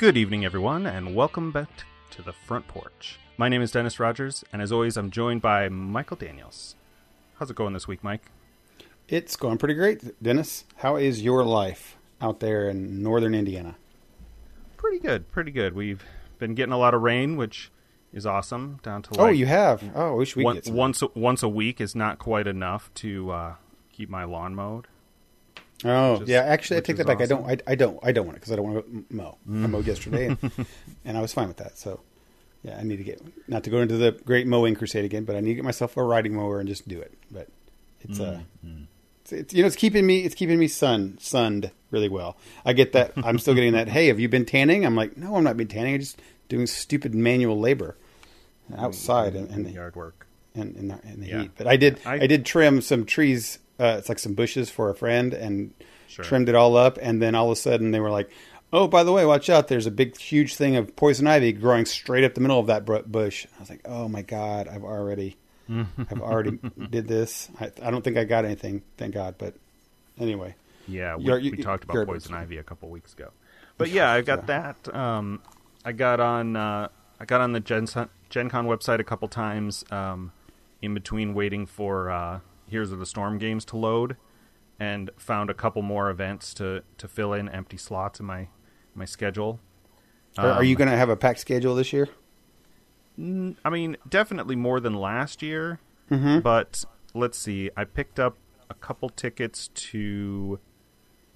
Good evening, everyone, and welcome back to the front porch. My name is Dennis Rogers, and as always, I'm joined by Michael Daniels. How's it going this week, Mike? It's going pretty great, Dennis. How is your life out there in northern Indiana? Pretty good, pretty good. We've been getting a lot of rain, which is awesome. Down to oh, you have. Oh, I wish we one, get some. once a, once a week is not quite enough to uh, keep my lawn mowed. Oh, is- yeah. Actually, I take that back. I don't. I, I don't. I don't want it because I don't want to mow. I Mm. mowed yesterday, and, and I was fine with that. So, yeah, I need to get not to go into the great mowing crusade again, but I need to get myself a riding mower and just do it. But it's uh, Mm, it's, it's you know, it's keeping me. It's keeping me sun sunned really well. I get that. I'm still getting that. Hey, have you been tanning? I'm like, no, I'm not been tanning. I'm just doing stupid manual labor outside and, and yard work. and in the, in the Yeah. heat. But I did I- I, did trim some trees. Uh, it's like some bushes for a friend, and Sure. trimmed it all up. And then all of a sudden they were like, "Oh, by the way, watch out! There's a big, huge thing of poison ivy growing straight up the middle of that bush." I was like, "Oh my god! I've already, I've already did this. I, I don't think I got anything, thank God." But anyway, Yeah, we, you- we talked about poison ivy a couple weeks ago. But yeah, I got that. Um, I got on. Uh, I got on the Gen, Gen Con website a couple times um, in between waiting for uh, Heroes of the Storm games to load, and found a couple more events to, to fill in empty slots in my my schedule. are, are you Um, going to have a packed schedule this year? N- I mean, definitely more than last year. Mm-hmm. But let's see. I picked up a couple tickets to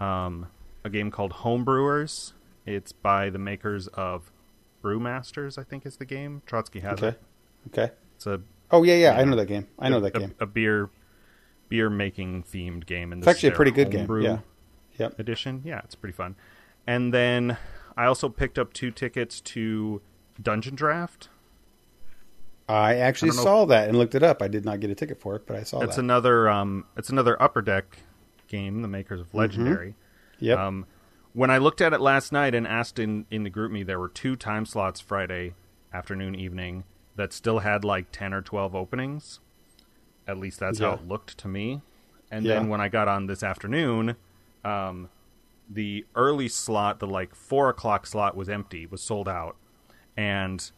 um, a game called Homebrewers. It's by the makers of Brewmasters, I think is the game. Trotsky has Okay, it. okay. It's a Oh yeah, yeah, I know that game. I know that a, game. A beer beer making themed game, and It's actually a pretty good game. Yeah. Yep. edition. Yeah, it's pretty fun. And then I also picked up two tickets to Dungeon Draft. I actually I saw that and looked it up. I did not get a ticket for it, but I saw It's that. another um, it's another Upper Deck game, the makers of Legendary. yep. Um, when I looked at it last night and asked in in the GroupMe, there were two time slots Friday afternoon, evening that still had like ten or twelve openings. At least that's how it looked to me. And Yeah. then when I got on this afternoon, um, the early slot, the like four o'clock slot, was empty, was sold out, and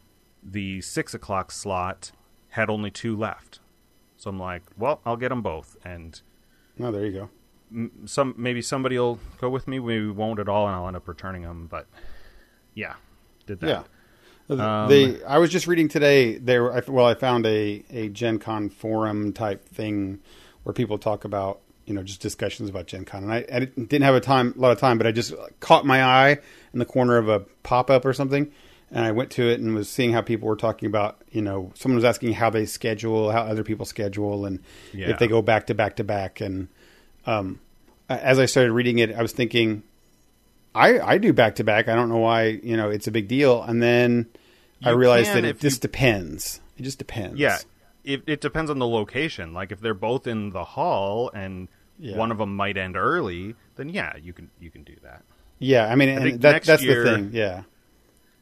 the six o'clock slot had only two left. So I'm like, well, I'll get them both, and oh, there you go. m- some maybe somebody will go with me. Maybe we won't at all, and I'll end up returning them. But yeah, did that. Yeah. Um, the I was just reading today. There, I- well, I found a a Gen Con forum type thing where people talk about you know just discussions about Gen Con, and I, I didn't have a time a lot of time, but I just caught my eye in the corner of a pop up or something, and I went to it and was seeing how people were talking about you know someone was asking how they schedule, how other people schedule, and Yeah. if they go back to back to back, and um, as I started reading it, I was thinking I, I do back to back. I don't know why you know it's a big deal. And then I realized that if it just depends. It just depends. Yeah, it, it depends on the location. Like if they're both in the hall and Yeah. one of them might end early, then yeah, you can you can do that. yeah. I mean, and that, next that's year- the thing. Yeah.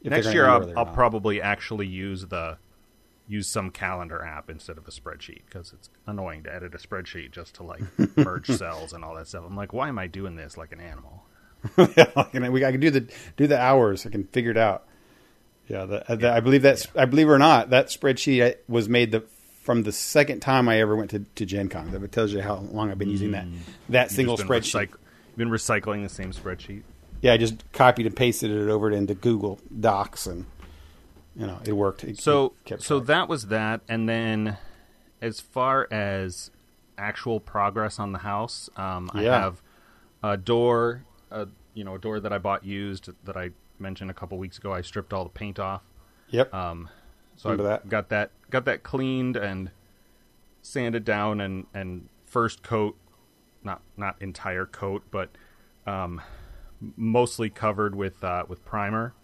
If Next year, I'll, I'll probably actually use the use some calendar app instead of a spreadsheet because it's annoying to edit a spreadsheet just to like merge cells and all that stuff. I'm like, why am I doing this like an animal? yeah, I can, we, I can do the do the hours. I can figure it out. Yeah, the, the, I believe that's. I believe it or not, that spreadsheet uh, was made the from the second time I ever went to, to Gen Con. That tells you how long I've been using that that You've single been spreadsheet. recyc- been recycling the same spreadsheet. yeah, I just copied and pasted it over into Google Docs, and you know it worked. It- So it so track. that was that, and then as far as actual progress on the house, um, I have a door, a you know, a door that I bought used that I mentioned a couple weeks ago. I stripped all the paint off. Yep. Um, so I that? got that got that cleaned and sanded down and and first coat, not not entire coat, but um, mostly covered with uh, with primer.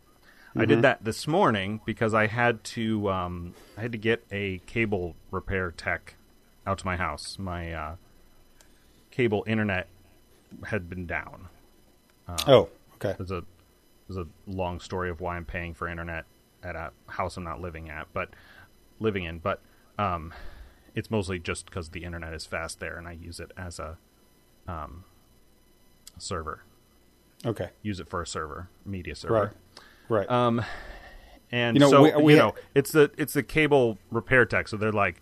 I Mm-hmm. did that this morning because I had to um, I had to get a cable repair tech out to my house. My uh, cable internet had been down. Oh, okay. There's a there's a long story of why I'm paying for internet at a house I'm not living at, but living in. But um, it's mostly just because the internet is fast there, and I use it as a um, server. Okay. Use it for a server, media server. Right. Right. Um, and You know, so we- we you ha- know, it's the it's the cable repair tech. So they're like,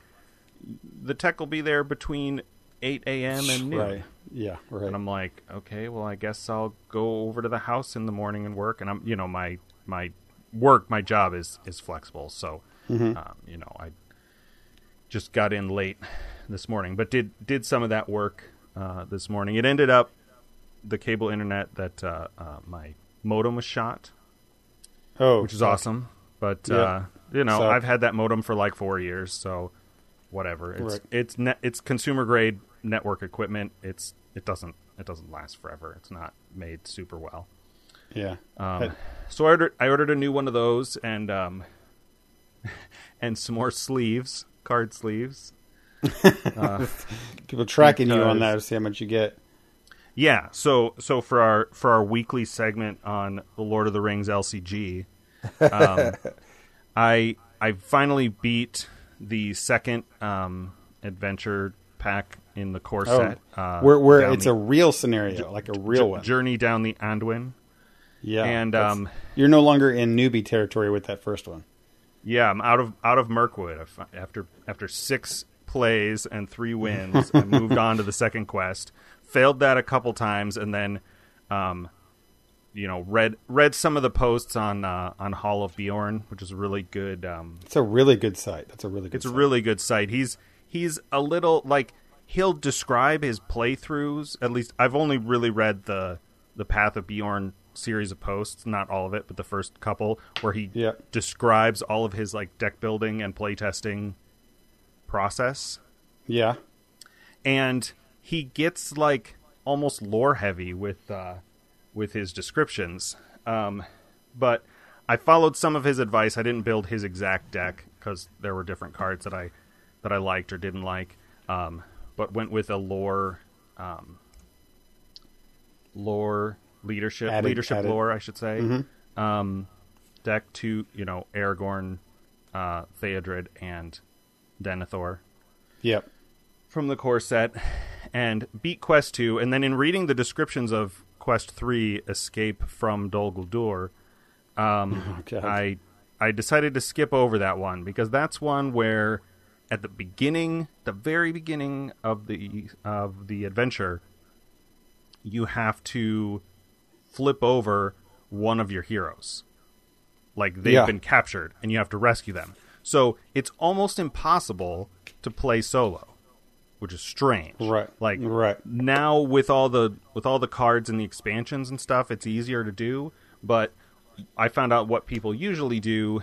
the tech will be there between eight a.m. and noon. right. Yeah. Right. And I'm like, okay, well, I guess I'll go over to the house in the morning and work. And I'm, you know, my my work, my job is is flexible, so Mm-hmm. um, you know, I just got in late this morning, but did did some of that work uh, this morning. It ended up the cable internet that uh, uh, my modem was shot, oh, which is awesome. But Yeah. uh, you know, Suck. I've had that modem for like four years, so whatever. It's Right. it's net, it's consumer grade network equipment. It's it doesn't it doesn't last forever. It's not made super well. Yeah. Um, so I ordered I ordered a new one of those and um and some more sleeves, card sleeves. people tracking you on that to see how much you get. Yeah, so so for our for our weekly segment on the Lord of the Rings LCG, um, I I finally beat the second um, adventure pack in the core Oh, set. Uh, where where it's the a real scenario, like a real j- one. journey down the Anduin. yeah. and, um, you're no longer in newbie territory with that first one. Yeah, I'm out of out of fi- after after six plays and three wins. I moved on to the second quest. Failed that a couple times, and then, um, you know, read read some of the posts on uh, on Hall of Beorn, which is a really good. Um, It's a really good site. That's a really good. it's a really good site. He's he's a little like he'll describe his playthroughs. At least I've only really read the the Path of Beorn series of posts, not all of it, but the first couple where he Yeah. describes all of his like deck building and playtesting process. yeah. And he gets like almost lore heavy with uh with his descriptions. Um but I followed some of his advice. I didn't build his exact deck because there were different cards that I that I liked or didn't like. Um, but went with a lore, um, lore leadership, Added- leadership added. lore, I should say. Um, deck to you know Aragorn, uh, Theodred, and Denethor Yep. from the core set and beat Quest 2. And then in reading the descriptions of Quest 3, Escape from Dol Guldur, um, Oh, I, I decided to skip over that one because that's one where at the beginning, the very beginning of the of the adventure, you have to flip over one of your heroes. Like they've Yeah. been captured and you have to rescue them. So it's almost impossible to play solo, which is strange. Right. Like Right. now with all the with all the cards and the expansions and stuff, it's easier to do. But I found out what people usually do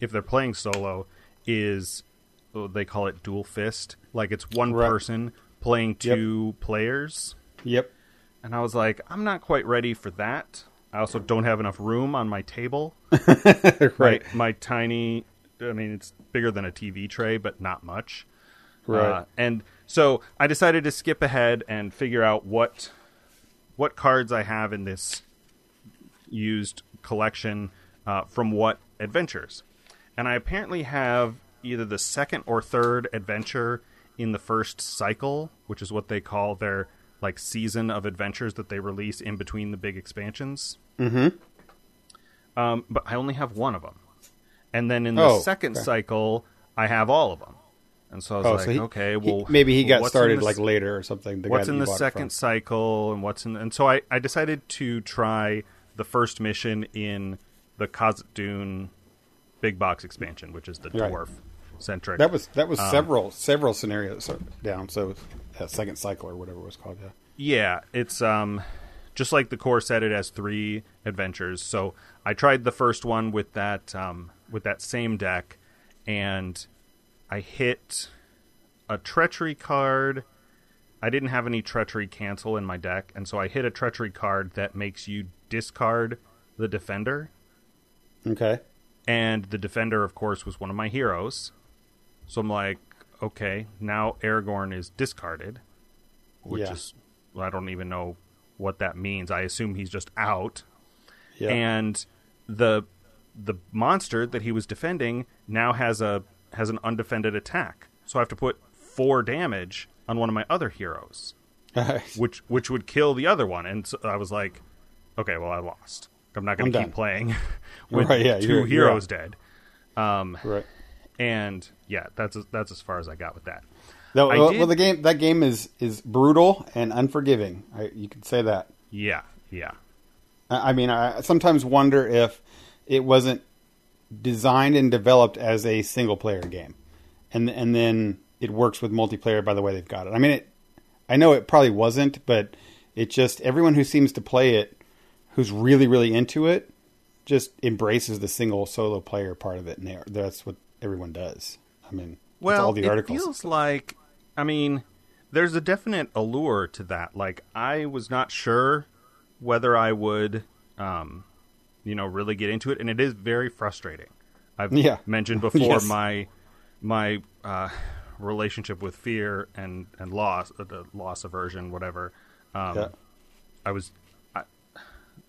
if they're playing solo is they call it dual fist. Like it's one Right. person playing two players. Yep. And I was like, I'm not quite ready for that. I also don't have enough room on my table. right. My, my tiny, I mean, it's bigger than a TV tray, but not much. Right. Uh, and so I decided to skip ahead and figure out what what cards I have in this used collection uh, from what adventures. And I apparently have either the second or third adventure in the first cycle, which is what they call their like season of adventures that they release in between the big expansions. Mm-hmm. Um, but I only have one of them. And then in the Oh, second okay. cycle, I have all of them. And so I was Oh, like, so he, okay, he- well, maybe he got started this- like later or something. The what's in the second cycle and what's in and so I, I decided to try the first mission in the Khazad Dune big box expansion, which is the Right. Centric. That was that was Um, several several scenarios down. So uh, second cycle or whatever it was called. Yeah. Yeah, it's um just like the core set it has three adventures. So I tried the first one with that um with that same deck and I hit a treachery card. I didn't have any treachery cancel in my deck, and so I hit a treachery card that makes you discard the defender. Okay. And the defender, of course, was one of my heroes. So I'm like, okay, now Aragorn is discarded, which Yeah. is well, I don't even know what that means. I assume he's just out. Yeah. And the the monster that he was defending now has a has an undefended attack. So I have to put four damage on one of my other heroes, which which would kill the other one. And so I was like, okay, well I lost. I'm not going to done. keep playing with Right, yeah, 2 you're- you're heroes dead. Um, Right. And yeah, that's that's as far as I got with that. No, well, did- well, the game that game is is brutal and unforgiving. I, you could say that. Yeah, yeah, I I mean, I sometimes wonder if it wasn't designed and developed as a single player game, and and then it works with multiplayer by the way they've got it. I mean, it, I know it probably wasn't, but it just everyone who seems to play it, who's really really into it, just embraces the single solo player part of it, and they, that's what everyone does. I mean, Well, all the it articles. feels like, I mean, there's a definite allure to that. Like, I was not sure whether I would, um, you know, really get into it, and it is very frustrating. I've Yeah. mentioned before Yes. my my uh, relationship with fear and and loss, uh, the loss aversion, whatever. Um, Yeah. I was I,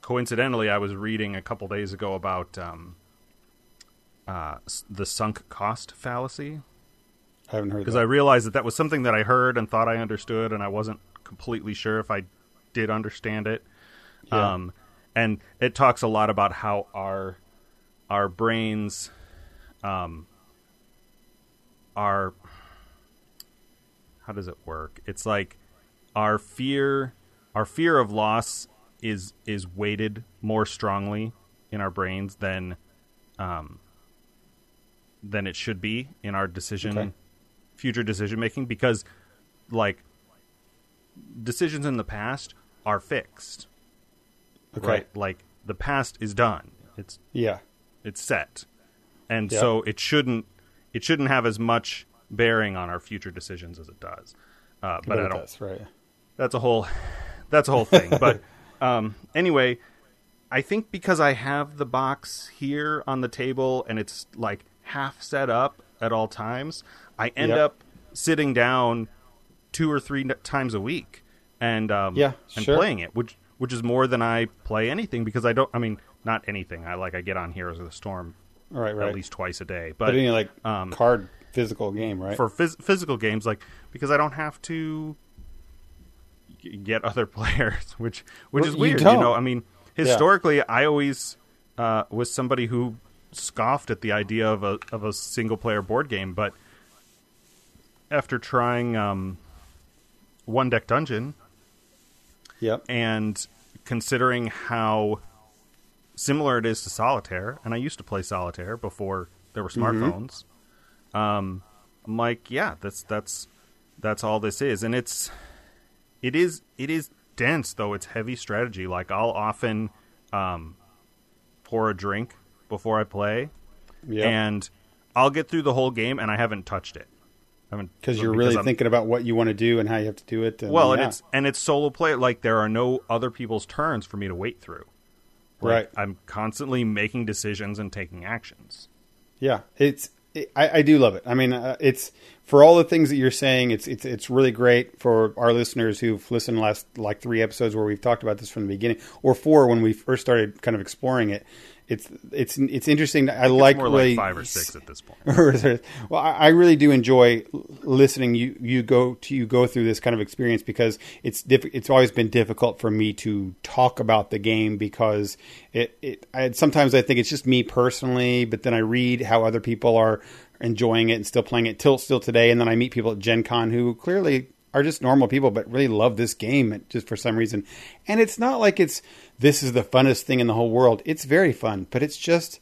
coincidentally I was reading a couple days ago about um, uh, the sunk cost fallacy I haven't heard because. I realized that that was something that I heard and thought I understood, and I wasn't completely sure if I did understand it. Yeah. Um, and it talks a lot about how our our brains um, are how does it work? It's like our fear our fear of loss is is weighted more strongly in our brains than um, than it should be in our decision Okay. future decision making because like decisions in the past are fixed okay. right like the past is done it's Yeah. it's set and Yeah. so it shouldn't it shouldn't have as much bearing on our future decisions as it does uh, but But i don't does, right. that's a whole that's a whole thing but um, anyway i think because i have the box here on the table and it's like half set up at all times i end Yep. up sitting down two or three times a week and um, Yeah, and sure. playing it which which is more than i play anything because i don't i mean not anything i like i get on heroes of the storm Right, right. at least twice a day but but any like um, card physical game, right? for phys- physical games like because I don't have to get other players which which Well, is weird you, don't. know I mean historically I always uh, was somebody who scoffed at the idea of a of a single player board game but after trying um, one deck dungeon yep. and considering how similar it is to solitaire, and I used to play solitaire before there were smartphones. Um, I'm like, yeah, that's that's that's all this is, and it's it is it is dense though. It's heavy strategy. Like I'll often um, pour a drink before I play, and I'll get through the whole game, and I haven't touched it. I haven't because you're really I'm- thinking about what you want to do and how you have to do it. And, well, and yeah. it's and it's solo play. Like there are no other people's turns for me to wait through. Like, Right. I'm constantly making decisions and taking actions. yeah, it's it, I, I do love it. I mean, uh, it's for all the things that you're saying. It's it's it's really great for our listeners who've listened to last like three episodes where we've talked about this from the beginning, or four when we first started kind of exploring it. It's it's it's interesting. I like More really like five or six at this point. well, I I really do enjoy listening. You you go to you go through this kind of experience because it's diff- it's always been difficult for me to talk about the game because it it I, sometimes I think it's just me personally, but then I read how other people are enjoying it and still playing it till still today, and then I meet people at Gen Con who clearly are just normal people but really love this game just for some reason. And it's not like it's this is the funnest thing in the whole world. It's very fun, but it's just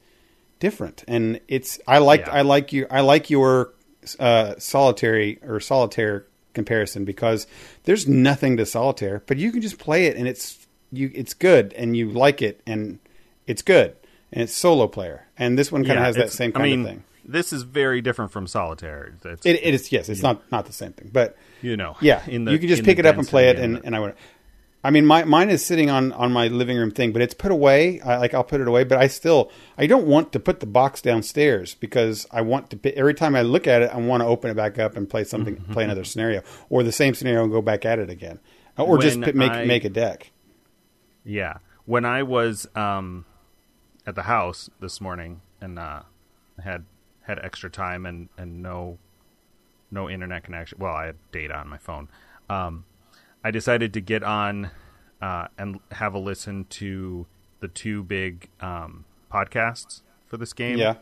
different and it's i like Yeah. i like you i like your uh solitary or solitaire comparison because there's nothing to solitaire but you can just play it and it's you it's good and you like it and it's good and it's solo player and this one kind of Yeah, has that same I kind mean, of thing This is very different from solitaire. It's, it, it is yes it's not not the same thing but you know, yeah, in the, you can just pick it up and play it, and, the- and I would. I mean, my mine is sitting on on my living room thing, but it's put away. I, like I'll put it away, but I still I don't want to put the box downstairs because I want to. Every time I look at it, I want to open it back up and play something, Mm-hmm. play another scenario, or the same scenario and go back at it again, or just When put, make I- make a deck. Yeah. When I was um, at the house this morning and uh, had had extra time and, and no no internet connection. Well, I had data on my phone. Um, I decided to get on uh, and have a listen to the two big um, podcasts for this game. Yeah.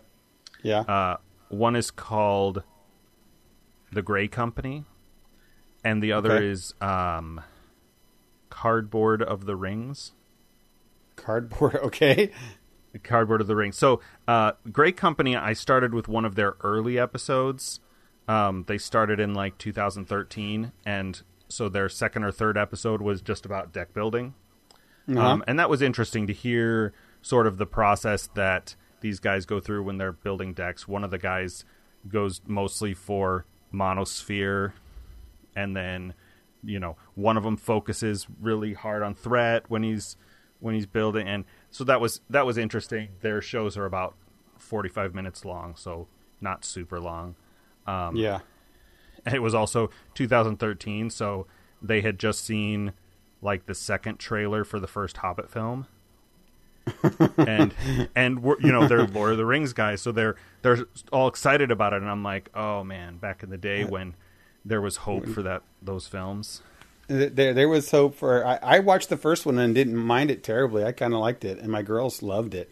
Yeah. Uh, one is called The Gray Company, and the other Okay. is um, Cardboard of the Rings. Cardboard. Okay. Cardboard of the Rings. So, uh, Gray Company, I started with one of their early episodes. Um, they started in like 2013, and so their second or third episode was just about deck building. Uh-huh. Um, and that was interesting to hear sort of the process that these guys go through when they're building decks. One of the guys goes mostly for monosphere, and then you know one of them focuses really hard on threat when he's when he's building, and so that was that was interesting. Their shows are about forty five minutes long, so not super long. Um, yeah. it was also 2013 so they had just seen like the second trailer for the first hobbit film and and we're, you know they're lord of the rings guys so they're they're all excited about it and i'm like oh man back in the day when there was hope for that those films There, there was hope for. I, I watched the first one and didn't mind it terribly. I kind of liked it, and my girls loved it.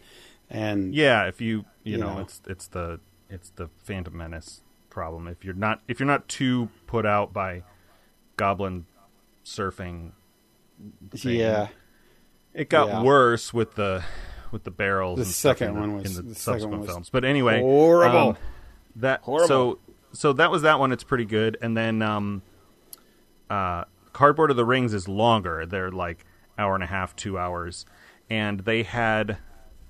And yeah if you you, You know, know. it's it's the it's the phantom menace problem if you're not if you're not too put out by goblin surfing thing. yeah, It got Yeah. worse with the with the barrels. The and stuff second in the, one was- in the, the second subsequent one was films. But anyway, horrible. um, that Horrible. so so that was that one. It's pretty good. And then um, uh, Cardboard of the Rings is longer. They're like hour and a half, two hours, and they had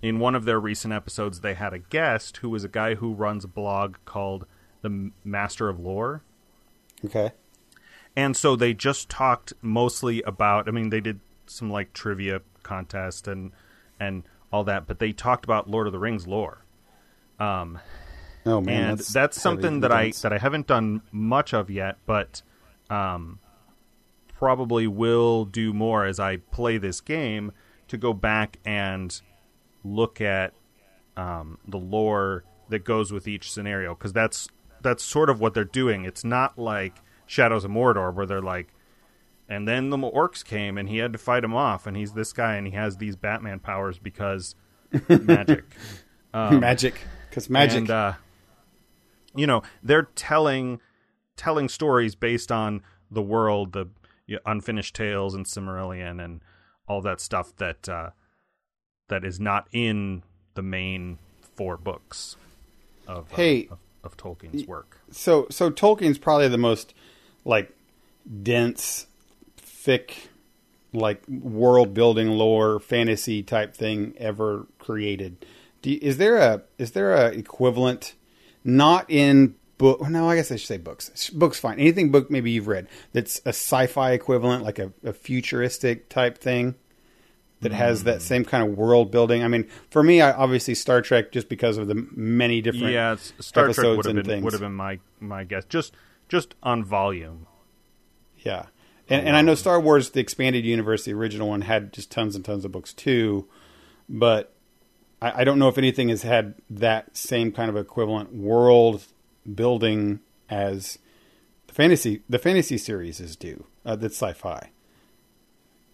in one of their recent episodes they had a guest who was a guy who runs a blog called the Master of Lore. okay, And so they just talked mostly about. I mean, they did some like trivia contest and and all that, but they talked about Lord of the Rings lore. Um, oh man, and that's, something that I that I haven't done much of yet, but um, probably will do more as I play this game to go back and look at um, the lore that goes with each scenario because that's that's sort of what they're doing. It's not like Shadows of Mordor where they're like, and then the orcs came and he had to fight him off, and he's this guy and he has these Batman powers because magic. magic because magic. And, uh, you know, they're telling telling stories based on the world, the you know, unfinished tales and Silmarillion and all that stuff that uh, that is not in the main four books of uh, Hey. of, of Tolkien's work. so so Tolkien's probably the most like dense, thick, like world building lore fantasy type thing ever created. You, is there a is there a equivalent? Not in book. No, I guess I should say books. Books fine. Anything book maybe you've read that's a sci-fi equivalent, like a, a futuristic type thing that has that hmm. same kind of world building. I mean, for me, I obviously Star Trek just because of the many different Yeah, Star Trek episodes would have and been things. would have been my my guess. Just just on volume. Yeah, and and I know um, Star Wars, the expanded universe, the original one, had just tons and tons of books too, but I, I don't know if anything has had that same kind of equivalent world building as the fantasy the fantasy series is due Uh, that's sci-fi.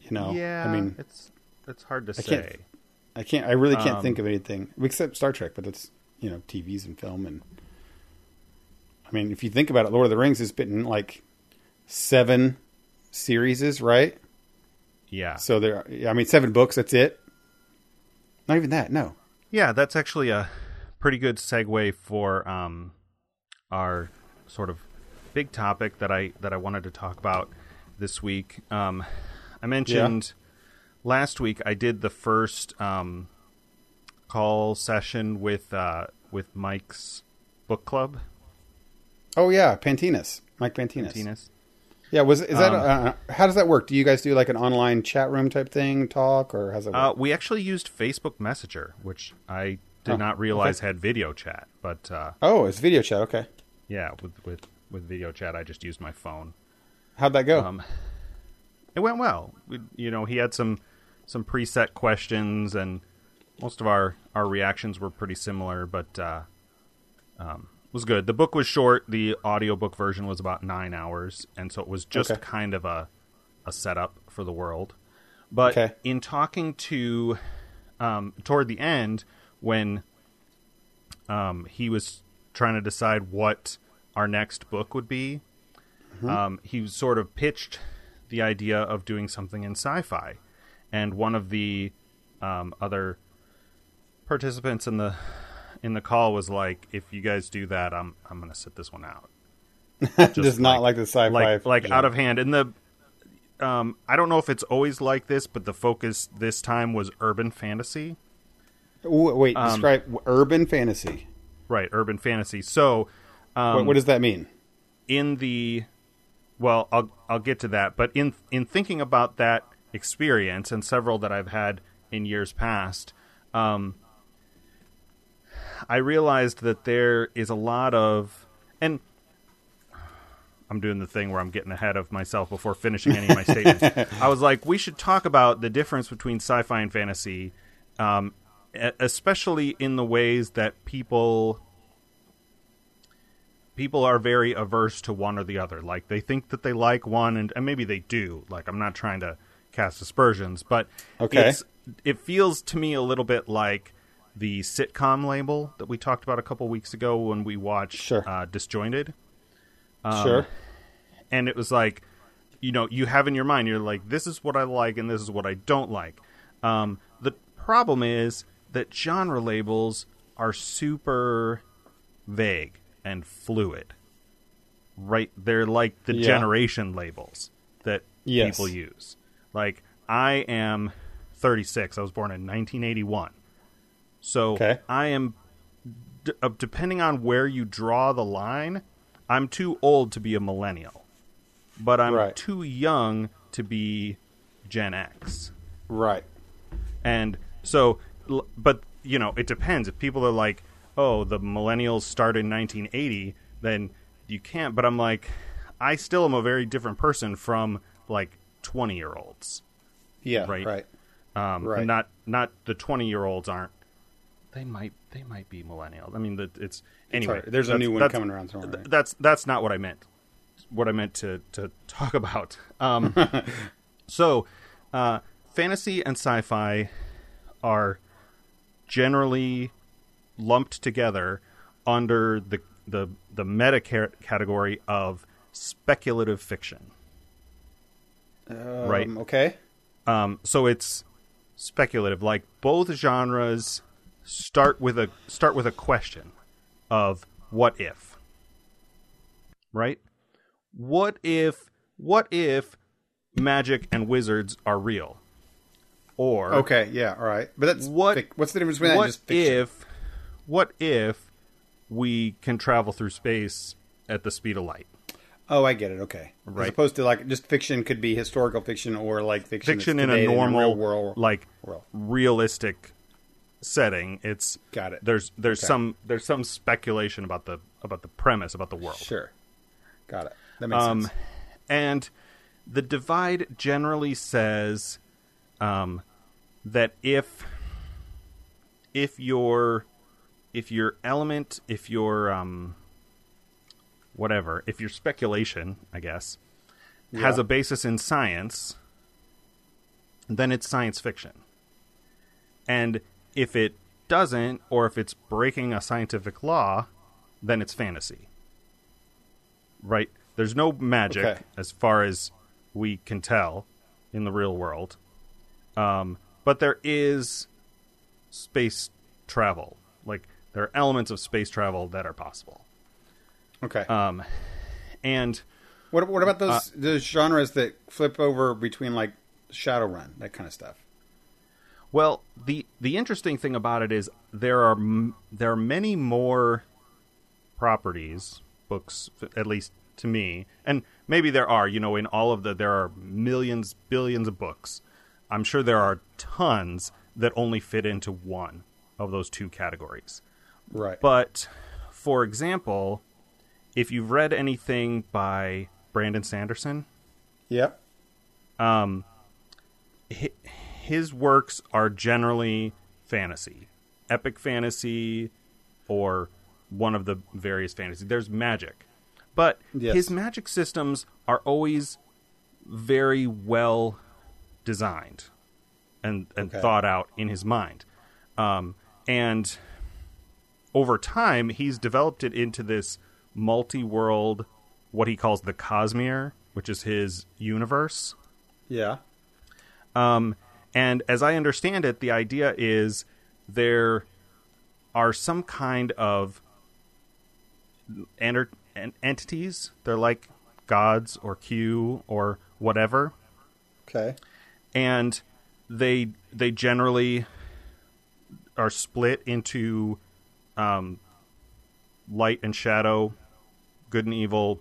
You know, yeah, I mean, it's it's hard to I say. can't- I can't. I really can't Um, think of anything except Star Trek, but that's you know TVs and film and. I mean, if you think about it, Lord of the Rings has been like seven series, right? Yeah, So there, I mean, seven books. That's it. Not even that. No. Yeah, that's actually a pretty good segue for um, our sort of big topic that I that I wanted to talk about this week. Um, I mentioned last week I did the first um, call session with uh, with Mike's book club. Oh yeah, Pantinas, Mike Pantinas. Tinas. Yeah. Was is that? Um, uh, how does that work? Do you guys do like an online chat room type thing, talk, or how's it work? Uh, we actually used Facebook Messenger, which I did Oh, not realize had video chat, but uh, oh, it's video chat. Okay. Yeah, with with with video chat, I just used my phone. How'd that go? Um, it went well. We, you know, he had some some preset questions, and most of our our reactions were pretty similar, but uh, um, was good. The book was short. The audiobook version was about nine hours, and so it was just Okay. kind of a a setup for the world. But Okay. in talking to um, toward the end, when um, he was trying to decide what our next book would be. Um, he sort of pitched the idea of doing something in sci-fi, and one of the um, other participants in the in the call was like, "If you guys do that, I'm I'm going to sit this one out." Just, not like the sci-fi, like like genre. out of hand. And the um, I don't know if it's always like this, but the focus this time was urban fantasy. Wait, um, describe urban fantasy. Right, urban fantasy. So, um, what, what does that mean? in the well, I'll I'll get to that, but in in thinking about that experience and several that I've had in years past, um, I realized that there is a lot of and I'm doing the thing where I'm getting ahead of myself before finishing any of my statements. I was like, we should talk about the difference between sci-fi and fantasy, um, especially in the ways that people people are very averse to one or the other. Like they think that they like one, and, and maybe they do. Like I'm not trying to cast aspersions, but Okay. it's, it feels to me a little bit like the sitcom label that we talked about a couple weeks ago when we watched Sure. uh, Disjointed sure. and it was like you know you have in your mind you're like this is what i like and this is what i don't like um, the problem is that genre labels are super vague and fluid right they're like the Yeah. generation labels that Yes. people use like i am 36 i was born in 1981 so Okay. i am d- uh, depending on where you draw the line, I'm too old to be a millennial, but I'm Right. too young to be Gen X. Right. And so, but you know, it depends. If people are like, "Oh, the millennials started in 1980," then you can't. But I'm like, I still am a very different person from like 20 year olds. Yeah. Right. Right. Um, Right. Not not the 20 year olds aren't. They might they might be millennials. I mean, that it's anyway. hard. There's a new one coming around somewhere, right? That's that's not what I meant. What I meant to to talk about. Um, so, uh, fantasy and sci-fi are generally lumped together under the the the meta category of speculative fiction. Right. Um, okay. Um, so it's speculative. Like both genres start with a start with a question of what if. Right? What if what if magic and wizards are real? Or Okay. Yeah. All right. But that's What- fic- what's the difference between that and what just if what if we can travel through space at the speed of light? Oh, I get it. Okay. Right. As opposed to like just fiction could be historical fiction or like fiction, Fiction in a normal real world. like world. realistic setting. It's Got it. There's there's Okay. some there's some speculation about the about the premise about the world. Sure. Got it. That makes Um, sense. and the divide generally says um, that if if your if your element if your um, whatever if your speculation I guess has a basis in science, then it's science fiction. And if it doesn't, or if it's breaking a scientific law, then it's fantasy. Right? There's no magic Okay. as far as we can tell in the real world. Um, but there is space travel. Like, there are elements of space travel that are possible. Okay. Um, and what what about those uh, those genres that flip over between like Shadowrun that kind of stuff? Well, the the interesting thing about it is there are m- there are many more properties, books at least to me, and maybe there are. You know, in all of the there are millions, billions of books. I'm sure there are tons that only fit into one of those two categories. Right. But for example, if you've read anything by Brandon Sanderson, yep. um, his works are generally fantasy, epic fantasy, or one of the various fantasy. There's magic, but Yes. his magic systems are always very well designed and and Okay. thought out in his mind. Um, and over time he's developed it into this multi-world what he calls the Cosmere, which is his universe. Yeah. Um, and as I understand it, the idea is there are some kind of enter- en- entities. They're like gods or Q or whatever, Okay. And they they generally are split into um, light and shadow, good and evil,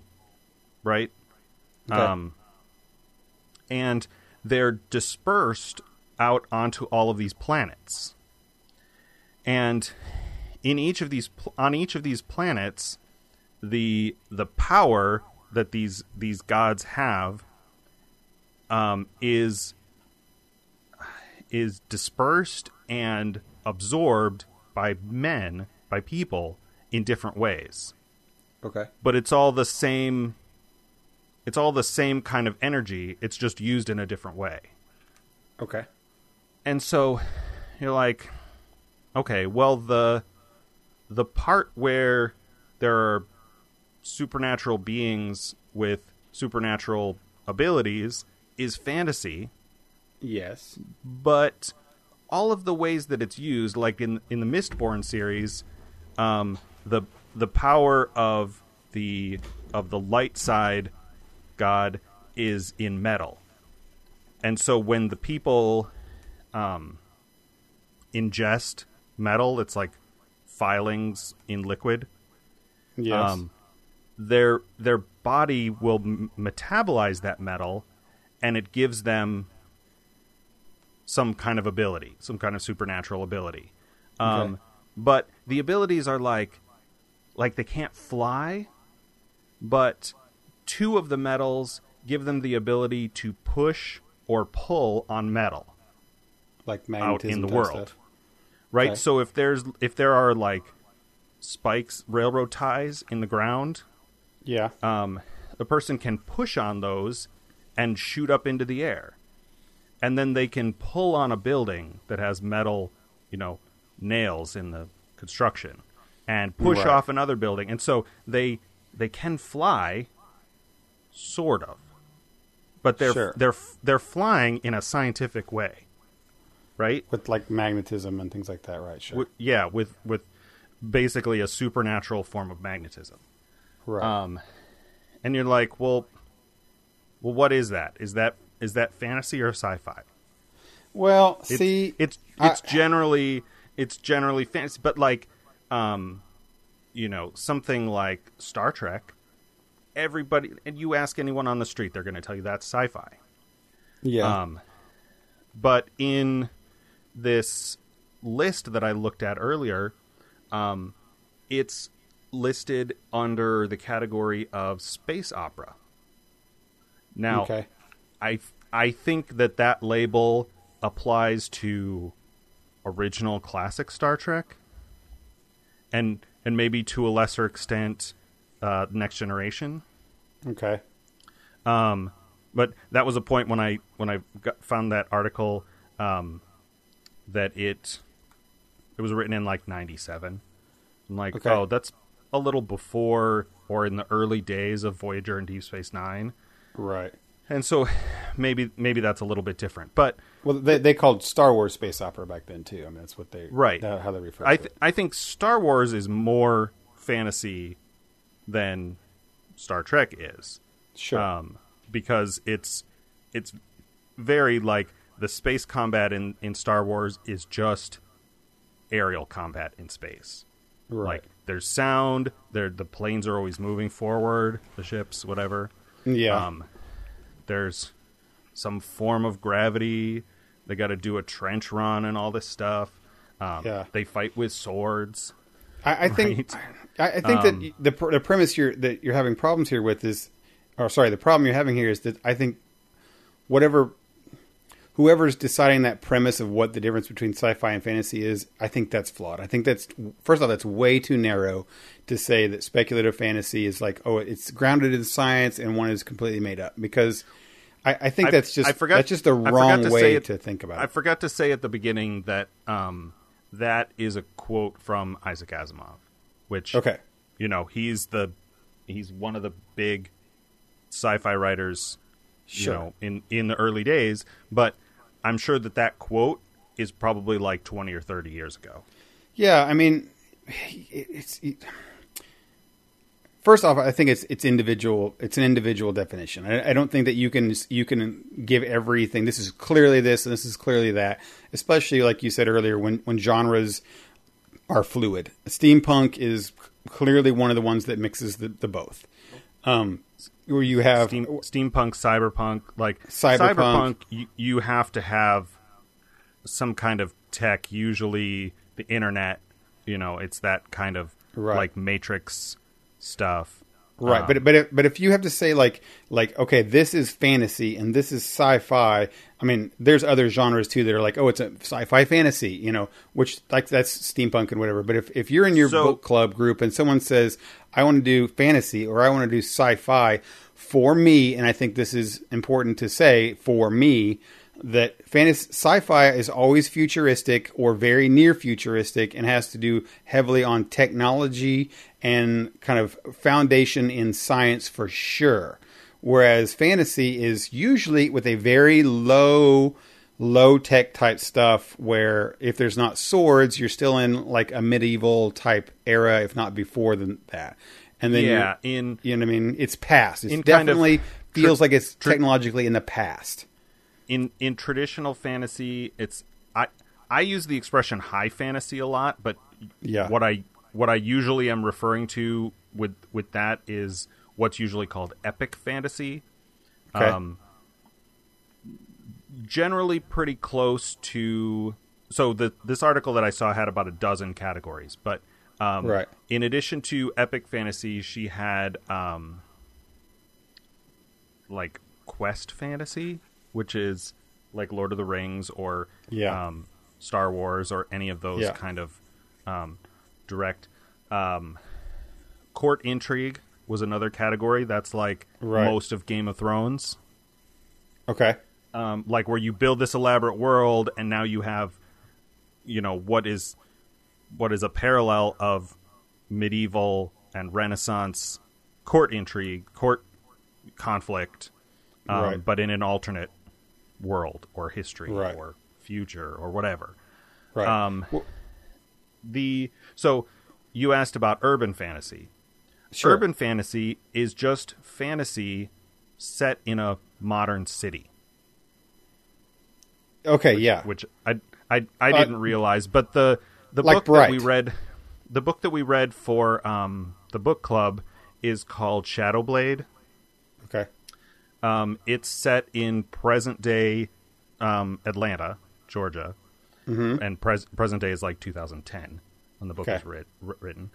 right? Okay. Um, and they're dispersed out onto all of these planets. And in each of these on each of these planets, the the power that these these gods have um, is is dispersed and absorbed by men by people in different ways Okay. but it's all the same it's all the same kind of energy it's just used in a different way Okay. and so you're like okay well the the part where there are supernatural beings with supernatural abilities is fantasy Yes. but all of the ways that it's used, like in in the Mistborn series, um, the the power of the of the light side god is in metal, and so when the people um, ingest metal, it's like filings in liquid. Yes. Um, their their body will m- metabolize that metal, and it gives them some kind of ability, some kind of supernatural ability. Um, Okay. But the abilities are like, like they can't fly, but two of the metals give them the ability to push or pull on metal like out in the world. stuff. Right? Okay. So if there's if there are like spikes, railroad ties in the ground, Yeah. um, the person can push on those and shoot up into the air. And then they can pull on a building that has metal, you know, nails in the construction and push Right. off another building. And so they they can fly sort of. But they're Sure. they're they're flying in a scientific way. Right? With like magnetism and things like that, right? Sure. Wi- yeah, with with basically a supernatural form of magnetism. right. Um, and you're like, well, well, what is that? Is that is that fantasy or sci-fi? well, It's, see, it's I- it's generally it's generally fantasy, but like, um, you know, something like Star Trek. Everybody, and you ask anyone on the street, they're going to tell you that's sci-fi. yeah. Um, but in this list that I looked at earlier, um, it's listed under the category of space opera. Now, okay. I I think that that label applies to original classic Star Trek, and and maybe to a lesser extent, uh, Next Generation. Okay. Um, but that was a point when I when I got, found that article um, that it it was written in like '97. I'm like, Okay. oh, that's a little before or in the early days of Voyager and Deep Space Nine, Right. And so maybe maybe that's a little bit different. But Well, they they called Star Wars space opera back then too. I mean, that's what they Right. how they refer I to th- it. I think Star Wars is more fantasy than Star Trek is. Sure. um, because it's it's very like the space combat in, in Star Wars is just aerial combat in space. right. Like there's sound, there the planes are always moving forward, the ships, whatever. yeah. Um, there's some form of gravity. They got to do a trench run and all this stuff. Um, Yeah. They fight with swords. I, I think right. I, I think Um, that the pr- the premise you're that you're having problems here with is, or sorry, the problem you're having here is that I think whatever whoever's deciding that premise of what the difference between sci-fi and fantasy is, I think that's flawed. I think that's first off that's way too narrow to say that speculative fantasy is like oh it's grounded in science and one is completely made up because. I, I think I- that's just I forgot- that's just the wrong to way it- to think about it. I forgot to say at the beginning that um, that is a quote from Isaac Asimov, which Okay. you know he's the he's one of the big sci-fi writers Sure. you know in in the early days but i'm sure that that quote is probably like 20 or 30 years ago Yeah, I mean, it, it's. It, First off, I think it's it's individual. It's an individual definition. I, I don't think that you can you can give everything. This is clearly this, and this is clearly that. Especially like you said earlier, when when genres are fluid. Steampunk is clearly one of the ones that mixes the, the both. Um, where you have Steam, steampunk cyberpunk like Cyberpunk. cyberpunk you, you have to have some kind of tech usually the internet you know it's that kind of Right. like matrix stuff Right, Um, but but if, but if you have to say like like okay, this is fantasy and this is sci-fi. I mean, there's other genres too that are like, oh, it's a sci-fi fantasy, you know, which like that's steampunk and whatever. But if if you're in your So- book club group and someone says, I want to do fantasy or I want to do sci-fi, for me, and I think this is important to say for me that fantasy sci-fi is always futuristic or very near futuristic and has to do heavily on technology and kind of foundation in science for sure whereas fantasy is usually with a very low low tech type stuff where if there's not swords you're still in like a medieval type era if not before than that and then yeah in you know what I mean? It's past. It In kind of definitely feels like it's technologically in the past. in in traditional fantasy it's i i use the expression high fantasy a lot but Yeah. what i what i usually am referring to with with that is what's usually called epic fantasy Okay. um generally pretty close to so the this article that i saw had about a dozen categories but um Right. in addition to epic fantasy she had um like quest fantasy, which is like Lord of the Rings or Yeah. um, Star Wars or any of those Yeah. kind of um, direct. Um, court intrigue was another category. That's like Right. most of Game of Thrones. Okay. Um, like where you build this elaborate world and now you have, you know, what is what is a parallel of medieval and Renaissance court intrigue, court conflict, um, Right. but in an alternate world or history Right. or future or whatever. Right. Um, Well, The so you asked about urban fantasy. sure. Urban fantasy is just fantasy set in a modern city, Okay. yeah. which I I, I Uh, didn't realize. But the the Like book that we read, the book that we read for um, the book club is called Shadowblade. Okay. Um, it's set in present day um, Atlanta, Georgia, Mm-hmm. and pres- present day is like 2010 when the book Okay. was writ- written.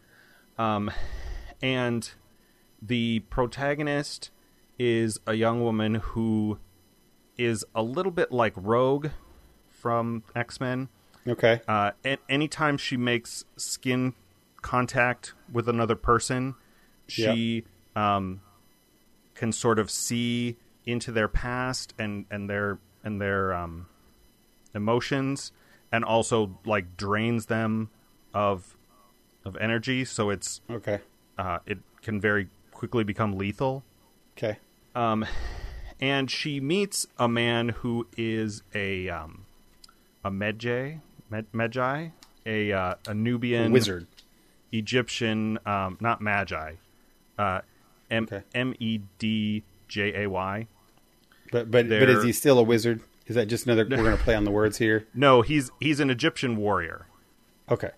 Um, and the protagonist is a young woman who is a little bit like Rogue from X Men. Okay. Uh, a- anytime she makes skin contact with another person, she um, can sort of see into their past and and their and their um, emotions, and also like drains them of of energy. So it's Okay. uh, it can very quickly become lethal. Okay. Um, and she meets a man who is a um, a Medjay, Med- Medjay, a uh, a Nubian Wizard. Egyptian, um, not Magi, uh, M Okay. M E D J A Y. But but but They're- is he still a wizard? Is that just another? We're going to play on the words here. No, he's he's an Egyptian warrior. Okay.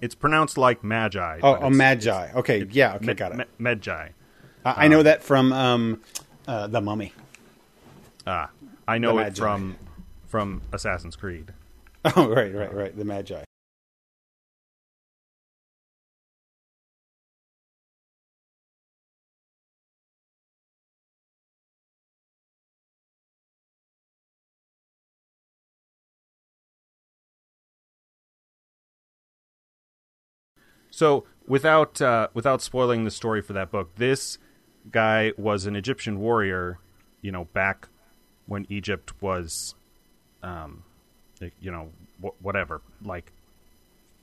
It's pronounced like Magi. Oh, but a it's- magi. Okay. it's yeah. Okay. Me- got it. Medjay. I, I know that from um, uh, the Mummy. Ah, I know it Magi. from from Assassin's Creed. Oh, right, right, right. The Magi. So without uh, without spoiling the story for that book, this guy was an Egyptian warrior, you know, back when Egypt was, um, you know, wh- whatever, like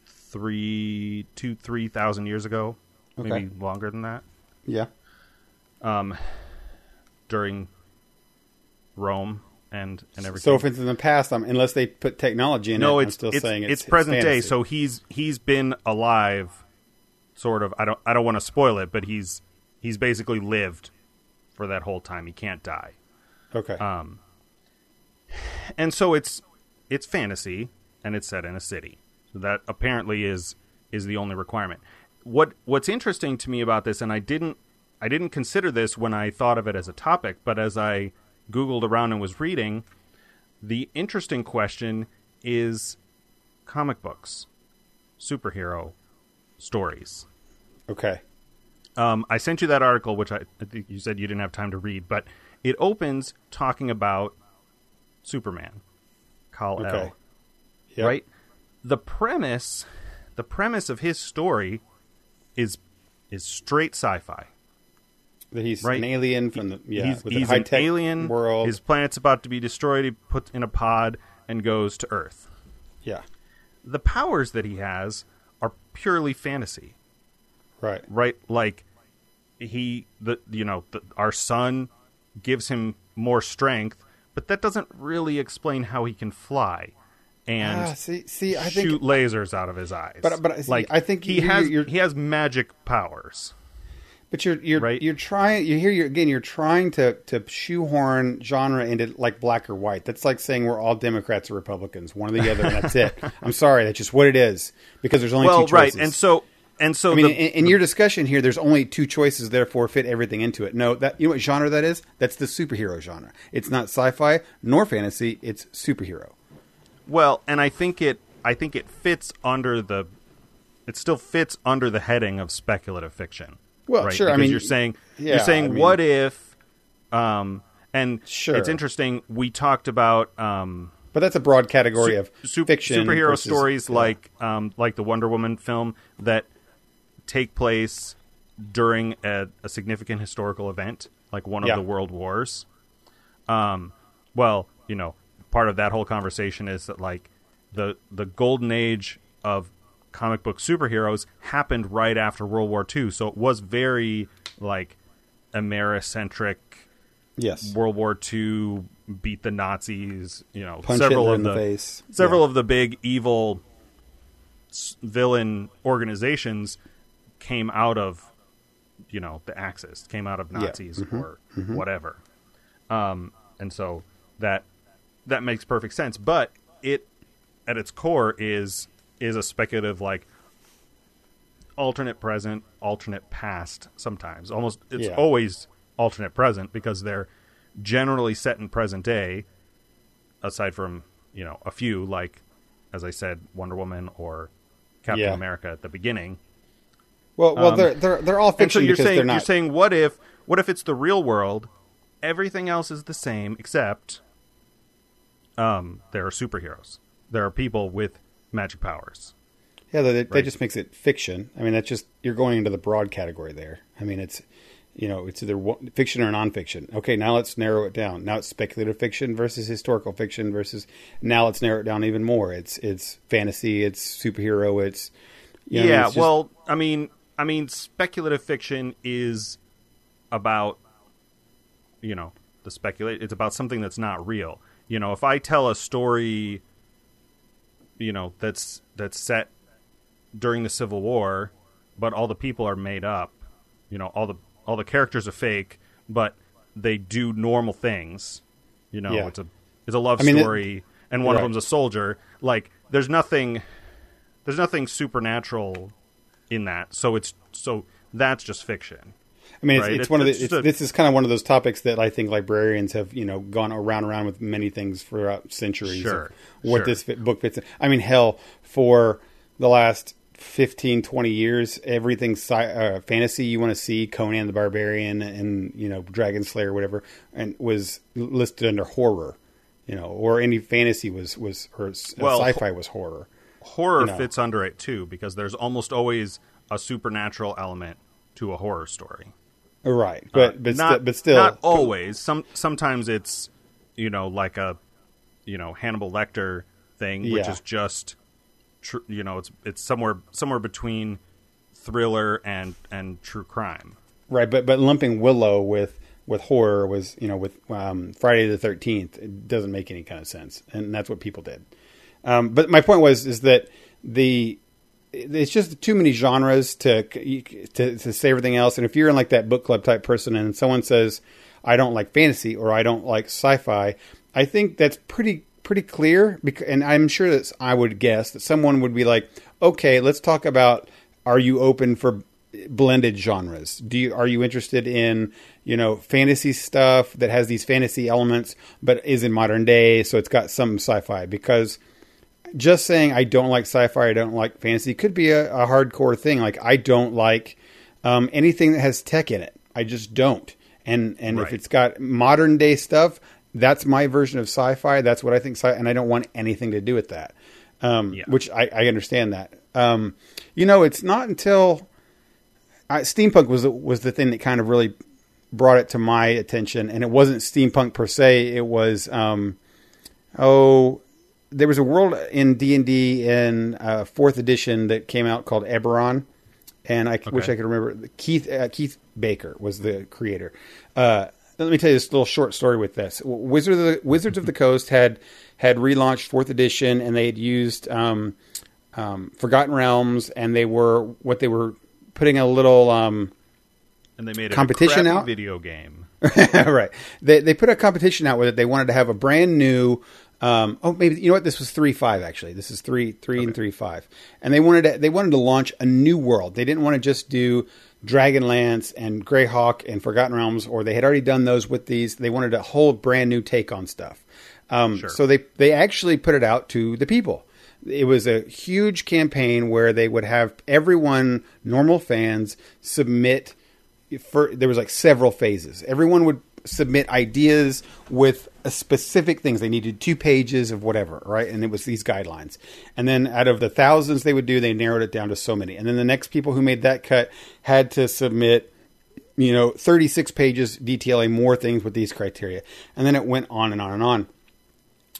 three, two, three thousand years ago, Okay. maybe longer than that, Yeah. Um, during Rome and and everything. So if it's in the past, I'm, unless they put technology in no, it, it's I'm still saying it's, saying it's, present day. So he's he's been alive, sort of. I don't I don't want to spoil it, but he's he's basically lived for that whole time. He can't die. okay. Um, and so it's it's fantasy and it's set in a city. So that apparently is is the only requirement. What what's interesting to me about this, and I didn't I didn't consider this when I thought of it as a topic, but as I googled around and was reading, the interesting question is comic books, superhero stories. okay. Um, I sent you that article, which I, I think you said you didn't have time to read, but it opens talking about Superman, Kal Okay. El, Yep. right? The premise, the premise of his story, is is straight sci-fi. That he's Right. an alien from the yeah. he's with he's an alien. world. His planet's about to be destroyed. He puts in a pod and goes to Earth. yeah. The powers that he has are purely fantasy. Right. right? Like he, the you know, the, our son gives him more strength, but that doesn't really explain how he can fly and Ah, see, see, I think shoot lasers out of his eyes. But- but, see, like I think he you're- has you're- he has magic powers. But you're you're Right? you're trying. You hear you again. You're trying to to shoehorn genre into like black or white. That's like saying we're all Democrats or Republicans, one or the other, and that's it. I'm sorry, that's just what it is because there's only Well, two right, choices. and so and so I mean, the, in, in your discussion here, there's only two choices. Therefore, fit everything into it. No, that you know what genre that is? That's the superhero genre. It's not sci-fi nor fantasy. It's superhero. Well, and I think it I think it fits under the it still fits under the heading of speculative fiction. Well, right? sure, I mean, you're saying yeah, you're saying I mean- what if um and Sure. it's interesting we talked about um But that's a broad category of su- fiction, superhero versus- stories yeah. like um like the Wonder Woman film that take place during a, a significant historical event like one of Yeah. the world wars um, well, you know, part of that whole conversation is that like the the golden age of comic book superheroes happened right after World War II, so it was very like Americentric. yes, World War II beat the Nazis. You know, punch several of in the, the face. several Yeah. of the big evil s- villain organizations came out of you know the axis came out of Yeah. nazis Mhm. or whatever um and so that that makes perfect sense but it at its core is is a speculative like alternate present alternate past sometimes almost it's Yeah. always alternate present because they're generally set in present day aside from you know a few like as i said wonder woman or captain Yeah. america at the beginning Well, well, Um, they're they're they're all and so you're saying not. you're saying what if what if it's the real world everything else is the same except um there are superheroes there are people with magic powers Yeah, that, that Right. just makes it fiction. I mean, that's just you're going into the broad category there. I mean, it's you know, it's either fiction or nonfiction. Okay, now let's narrow it down. Now it's speculative fiction versus historical fiction versus now let's narrow it down even more. It's it's fantasy, it's superhero, it's you know, yeah it's just- well i mean i mean speculative fiction is about you know the speculate it's about something that's not real you know if i tell a story you know that's that's set during the civil war but all the people are made up. You know all the all the characters are fake but they do normal things. You know Yeah. it's a it's a love I mean, it- story and one of them's a soldier. Like there's nothing there's nothing supernatural in that. So it's so that's just fiction I mean, it's, right? it's It- one of the. it's It's, a- this is kind of one of those topics that I think librarians have, you know, gone around around with many things throughout centuries. Sure, what sure. this fit, book fits in. I mean, hell, for the last 15, 20 years, everything sci- uh, fantasy you want to see, Conan the Barbarian and you know Dragon Slayer, whatever, and was listed under horror. You know, or any fantasy was was or uh, Well, sci-fi was horror. horror You know. fits under it too because there's almost always a supernatural element to a horror story Right, but Uh, but not, sti- but still, not always. Some sometimes it's you know like a you know Hannibal Lecter thing, which Yeah. is just tr- you know it's it's somewhere somewhere between thriller and and true crime. Right, but but lumping Willow with with horror was you know with um, Friday the Thirteenth it doesn't make any kind of sense, and that's what people did. Um, but my point was is that the it's just too many genres to, to to say everything else. And if you're in like that book club type person, and someone says, "I don't like fantasy" or "I don't like sci-fi," I think that's pretty pretty clear. And I'm sure that I would guess that someone would be like, "Okay, let's talk about. Are you open for blended genres? Do you are you interested in you know fantasy stuff that has these fantasy elements, but is in modern day, so it's got some sci-fi because." Just saying I don't like sci-fi, I don't like fantasy could be a, a hardcore thing. Like I don't like um, anything that has tech in it. I just don't. And and right. if it's got modern day stuff, that's my version of sci-fi. That's what I think. Sci- and I don't want anything to do with that. Um, yeah. Which I, I, understand that. Um, you know, it's not until I, steampunk was was the thing that kind of really brought it to my attention, and it wasn't steampunk per se. It was um, oh there was a world in D and D in uh, fourth edition that came out called Eberron, and I okay. wish I could remember. Keith uh, Keith Baker was the creator. Uh, let me tell you this little short story with this. Wizards of the, Wizards of the Coast had had relaunched fourth edition, and they had used um, um, Forgotten Realms, and they were what they were putting a little um, and they made a competition out video game. right. They they put a competition out with it. They wanted to have a brand new um, oh, maybe you know what? This was three five actually. This is three three okay. and three five, and they wanted to, they wanted to launch a new world. They didn't want to just do Dragonlance and Greyhawk and Forgotten Realms, or they had already done those with these. They wanted a whole brand new take on stuff. Um, sure. So they they actually put it out to the people. It was a huge campaign where they would have everyone, normal fans, submit. For there was like several phases. Everyone would submit ideas with specific things. They needed two pages of whatever, right? And it was these guidelines. And then out of the thousands they would do, they narrowed it down to so many. And then the next people who made that cut had to submit, you know, 36 pages detailing more things with these criteria. And then it went on and on and on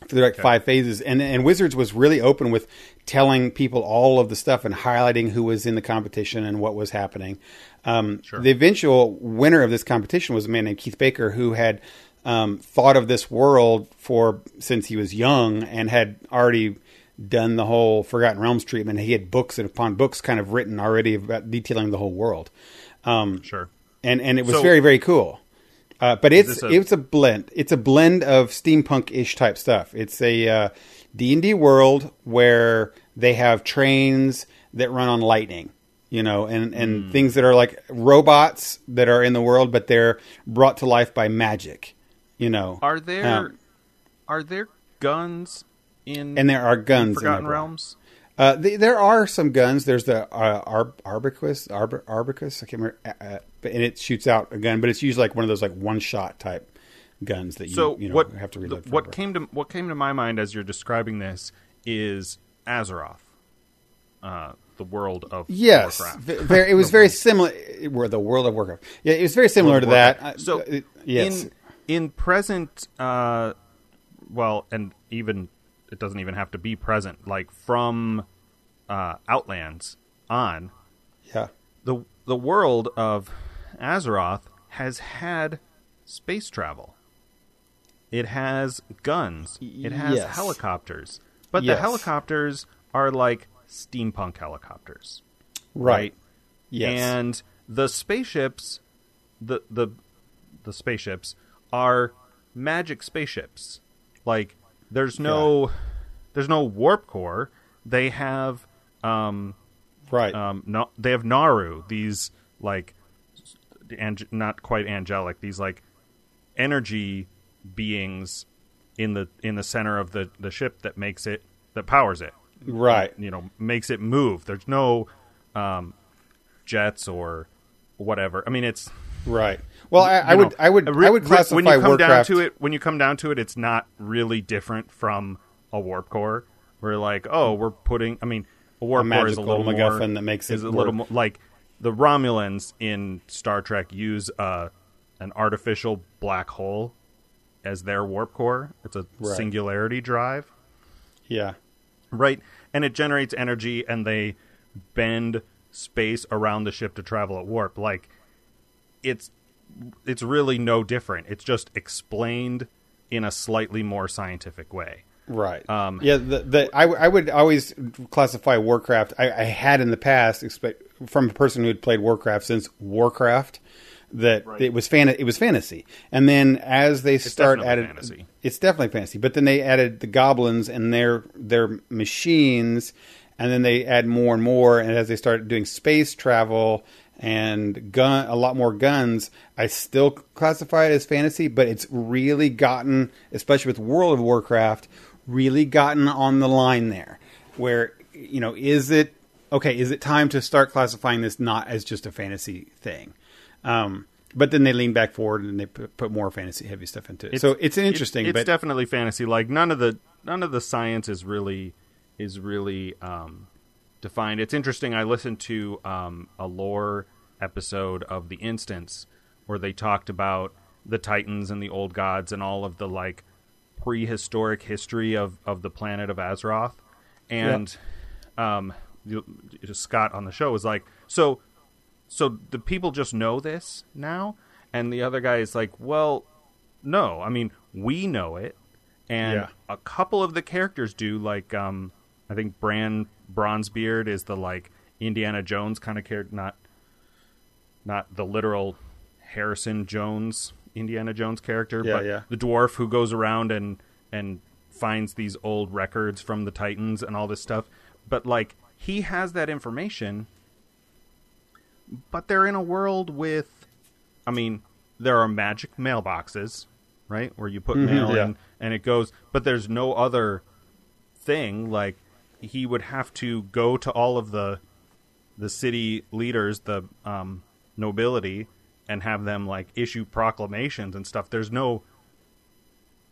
for like okay. five phases. And and Wizards was really open with telling people all of the stuff and highlighting who was in the competition and what was happening. Um, sure. The eventual winner of this competition was a man named Keith Baker who had um, thought of this world for since he was young and had already done the whole Forgotten Realms treatment. He had books and upon books kind of written already about detailing the whole world. Um, sure. And and it was so, very very cool. Uh, but it's a... it's a blend. It's a blend of steampunk ish type stuff. It's a uh, D and D world where they have trains that run on lightning you know, and and mm. things that are like robots that are in the world, but they're brought to life by magic. You know, are there um, are there guns in and there are guns Forgotten in Realms? Uh, the, there are some guns. There's the uh, Ar- Arbicus, Arb- Arbicus. I can't remember, uh, uh and it shoots out a gun, but it's usually like one of those like one shot type guns that you, so you know, what, have to reload. The, what came to what came to my mind as you're describing this is Azeroth, uh, the world of Warcraft. yes, very, it was very similar. Where the world of Warcraft, yeah, it was very similar to that. So uh, yes. In, in present, uh, well, and even it doesn't even have to be present. Like from uh, Outlands on, yeah, the the world of Azeroth has had space travel. It has guns. It has yes. helicopters, but yes. the helicopters are like steampunk helicopters, right? right? Yes, and the spaceships, the the the spaceships are magic spaceships. Like there's no yeah. there's no warp core. They have um right um no they have Naaru, these like ang- not quite angelic these like energy beings in the in the center of the the ship that makes it that powers it right you know makes it move there's no um jets or whatever i mean it's right well, I, I would, I would, I would classify when you come Warcraft... down to it. When you come down to it, it's not really different from a warp core. We're like, oh, we're putting. I mean, a warp a core is a little MacGuffin more, that makes it is a little more like the Romulans in Star Trek use uh, an artificial black hole as their warp core. It's a right. singularity drive. Yeah. Right. and it generates energy, and they bend space around the ship to travel at warp. Like it's it's really no different. It's just explained in a slightly more scientific way. Right. Um, yeah. The, the I, I would always classify Warcraft. I, I had in the past, expect, from a person who had played Warcraft since Warcraft, that Right. it was fan it was fantasy. And then as they start added, fantasy. It's definitely fantasy. But then they added the goblins and their their machines, and then they add more and more. And as they started doing space travel and gun a lot more guns, I still classify it as fantasy. But it's really gotten, especially with World of Warcraft, really gotten on the line there, where you know is it okay? Is it time to start classifying this not as just a fantasy thing? Um, but then they lean back forward and they put, put more fantasy heavy stuff into it. so it's an interesting, It's, but definitely fantasy. Like none of the none of the science is really is really um, defined. It's interesting. I listened to um, a lore episode of The Instance where they talked about the Titans and the old gods and all of the like prehistoric history of of the planet of Azeroth, and um, you- Scott on the show was like, so so the people just know this now and the other guy is like well no i mean we know it and Yeah. a couple of the characters do like um i think brann bronzebeard is the like indiana jones kind of character not not the literal harrison jones indiana jones character Yeah, but yeah. the dwarf who goes around and and finds these old records from the titans and all this stuff but like he has that information but they're in a world with i mean there are magic mailboxes right where you put mail yeah. in and it goes but there's no other thing like he would have to go to all of the the city leaders the um, nobility and have them like issue proclamations and stuff. There's no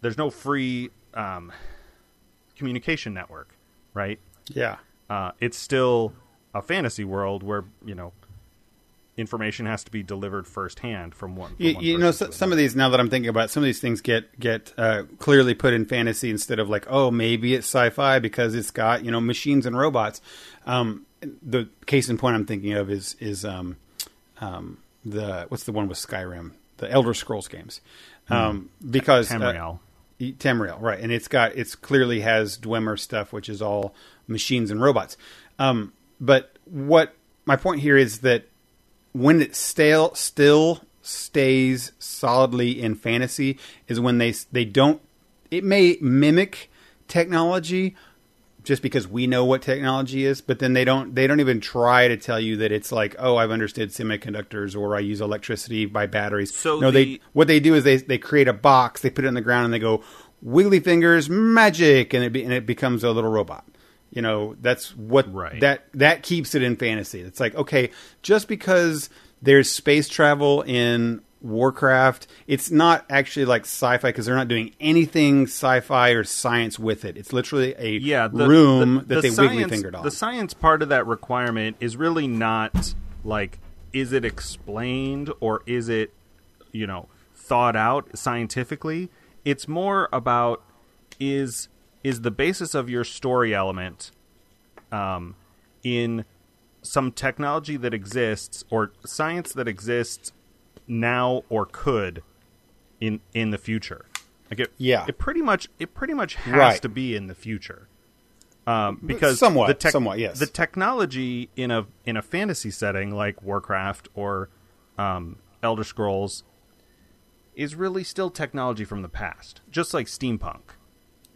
there's no free um, communication network right? Yeah, uh, it's still a fantasy world where you know information has to be delivered firsthand from one. From you, one you know, so, some of these now that I'm thinking about, it, some of these things get get uh, clearly put in fantasy instead of like, oh, maybe it's sci-fi because it's got you know machines and robots. Um, the case in point I'm thinking of is is um, um, the what's the one with Skyrim, the Elder Scrolls games, um, because uh, Tamriel. E- Tamriel, right? And it's got it's clearly has Dwemer stuff, which is all machines and robots. Um, but what my point here is that when it stale still stays solidly in fantasy is when they they don't. It may mimic technology just because we know what technology is, but then they don't they don't even try to tell you that it's like, oh, I've understood semiconductors or I use electricity by batteries. So no, the- they what they do is they they create a box, they put it in the ground, and they go wiggly fingers magic, and it be, and it becomes a little robot. You know, that's what Right. that that keeps it in fantasy. It's like okay, just because there's space travel in Warcraft, it's not actually like sci-fi because they're not doing anything sci-fi or science with it. It's literally a yeah, the, room the- that the they science, wiggly fingered on. The science part of that requirement is really not like is it explained or is it you know thought out scientifically. It's more about is is the basis of your story element um, in some technology that exists or science that exists now or could in in the future. Like it, Yeah. it pretty much it pretty much has Right. to be in the future. Um, because Somewhat, the tech- somewhat, yes. The technology in a in a fantasy setting like Warcraft or um, Elder Scrolls is really still technology from the past, just like steampunk.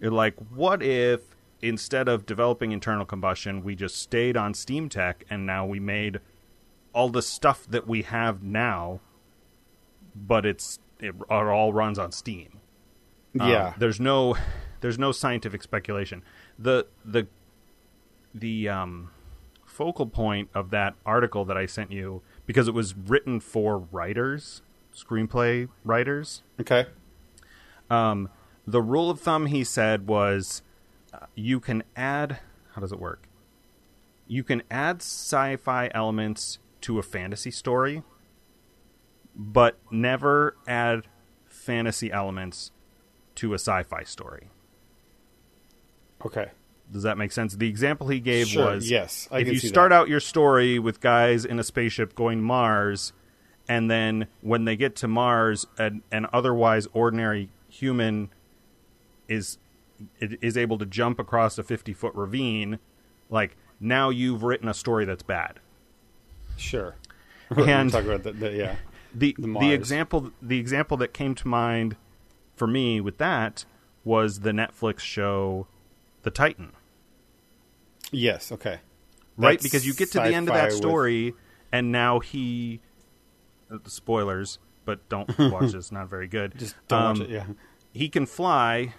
You're like, what if instead of developing internal combustion, we just stayed on steam tech and now we made all the stuff that we have now, but it's it, it all runs on steam. Um, yeah, there's no there's no scientific speculation. The the the um, focal point of that article that I sent you because it was written for writers, screenplay writers. okay, Um, the rule of thumb he said was uh, you can add how does it work? You can add sci-fi elements to a fantasy story, but never add fantasy elements to a sci-fi story. okay, Does that make sense? The example he gave Sure, was yes, I if you start that. out your story with guys in a spaceship going Mars, and then when they get to Mars, an, an otherwise ordinary human is is able to jump across a fifty foot ravine, like now you've written a story that's bad. Sure. And- talk about the, the yeah. the The the, example the example that came to mind for me with that was the Netflix show The Titan. Yes. Okay. right? That's because you get to the end of that sci-fi with- story, and now he, uh, spoilers, but don't watch. It's not very good. Just don't watch Um, it. Yeah. He can fly,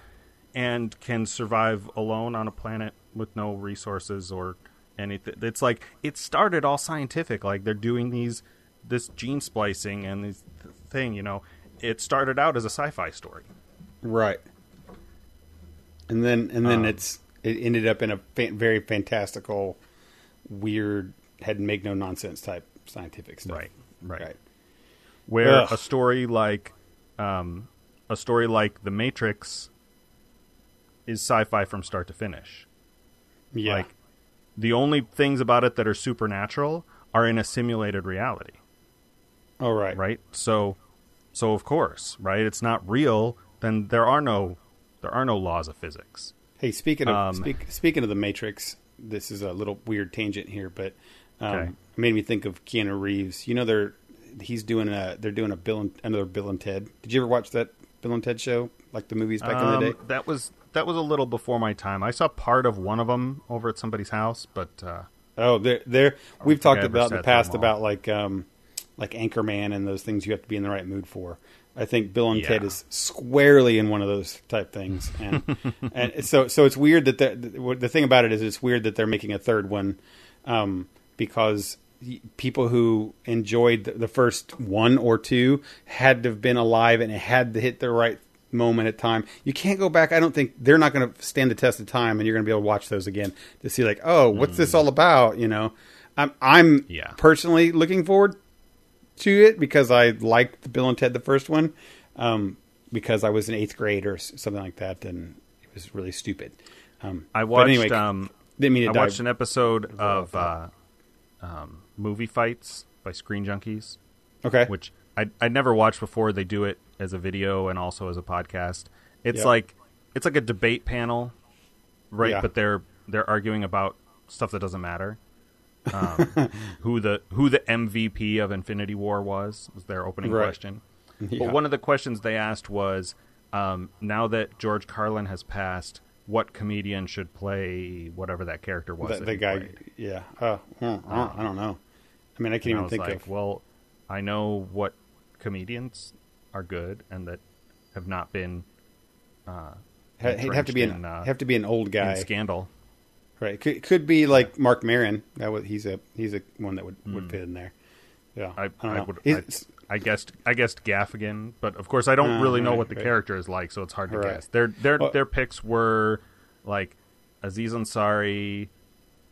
and can survive alone on a planet with no resources or anything. It's like it started all scientific. Like they're doing these this gene splicing and this thing. You know, it started out as a sci-fi story. Right. And then and then Um, it's it ended up in a fa- very fantastical, weird, had make no nonsense type scientific stuff. Right, right. Right. where Ugh. a story like um, a story like The Matrix is sci-fi from start to finish. Yeah. Like the only things about it that are supernatural are in a simulated reality, All right. right. right? So so of course, right? It's not real, then there are no there are no laws of physics. Hey, speaking of Um, speak, speaking of the Matrix, this is a little weird tangent here, but um, Okay. it made me think of Keanu Reeves. You know, they're he's doing a they're doing a Bill and, another Bill and Ted. Did you ever watch that Bill and Ted show, like the movies back in the Um, day? That was that was a little before my time. I saw part of one of them over at somebody's house, but uh, Oh, they're, they're we've talked about in the past about like um, like Anchorman and those things you have to be in the right mood for. I think Bill and Yeah. Ted is squarely in one of those type things, and and so so it's weird that the the the thing about it is it's weird that they're making a third one um, because people who enjoyed the- the first one or two had to have been alive and it had to hit the right moment at time. You can't go back. I don't think they're not going to stand the test of time, and you're going to be able to watch those again to see like, oh, what's this all about? You know, I'm I'm Yeah. personally looking forward to it because I liked the Bill and Ted the first one, um, because I was in eighth grade or something like that, and it was really stupid. Um, I watched anyway, um, didn't mean to I watched an episode of uh, um, movie fights by Screen Junkies, okay, which I I never watched before. They do it as a video and also as a podcast. It's Yeah. like it's like a debate panel, right? Yeah. But they're they're arguing about stuff that doesn't matter. Um, who the who the MVP of Infinity War was was their opening Right. question. Yeah. But one of the questions they asked was, um, now that George Carlin has passed, what comedian should play whatever that character was? the, that the guy, played? yeah. Uh, I, don't, I don't know. I mean, I can't even was think like, of. well, I know what comedians are good and that have not been Ha- He'd have to be an uh, have to be an old guy, scandal. right? Could could be like Marc Maron. That would he's a he's a one that would, would fit in there. Yeah, Hmm. I, I, know. would, I, I guessed I guessed Gaffigan, but of course I don't Uh, really know right, what the right. character is like, so it's hard to Right. guess. Their their Well- their picks were like Aziz Ansari.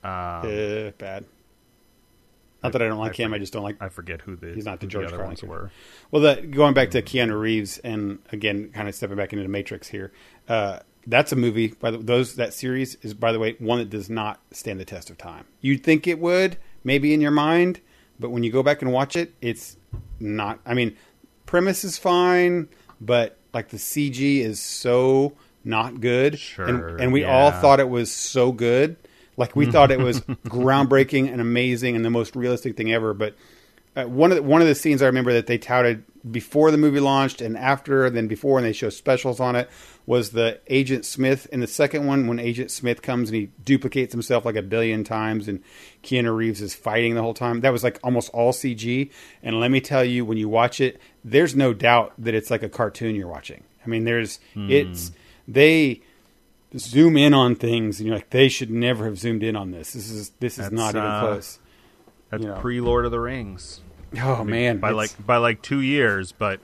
Um, uh, bad. Not that I don't like I him. I just don't like I forget who the He's not the George other Carlin ones were. Well, that going back to Keanu Reeves, and again, kind of stepping back into the Matrix here. Uh, that's a movie. By the, those that series is, by the way, one that does not stand the test of time. You'd think it would, maybe in your mind, but when you go back and watch it, it's not. I mean, premise is fine, but like the CG is so not good, Sure, and, and we all thought it was so good. Like we thought it was groundbreaking and amazing and the most realistic thing ever, but uh, one of the, one of the scenes I remember that they touted before the movie launched and after, and then before, and they show specials on it was the Agent Smith in the second one when Agent Smith comes and he duplicates himself like a billion times, and Keanu Reeves is fighting the whole time. That was like almost all CG, and let me tell you, when you watch it, there's no doubt that it's like a cartoon you're watching. I mean, there's it's they zoom in on things, and you're like, they should never have zoomed in on this. This is this is That's, not even uh, close. That's You know. pre Lord of the Rings. Oh I mean, man, by like by like two years, but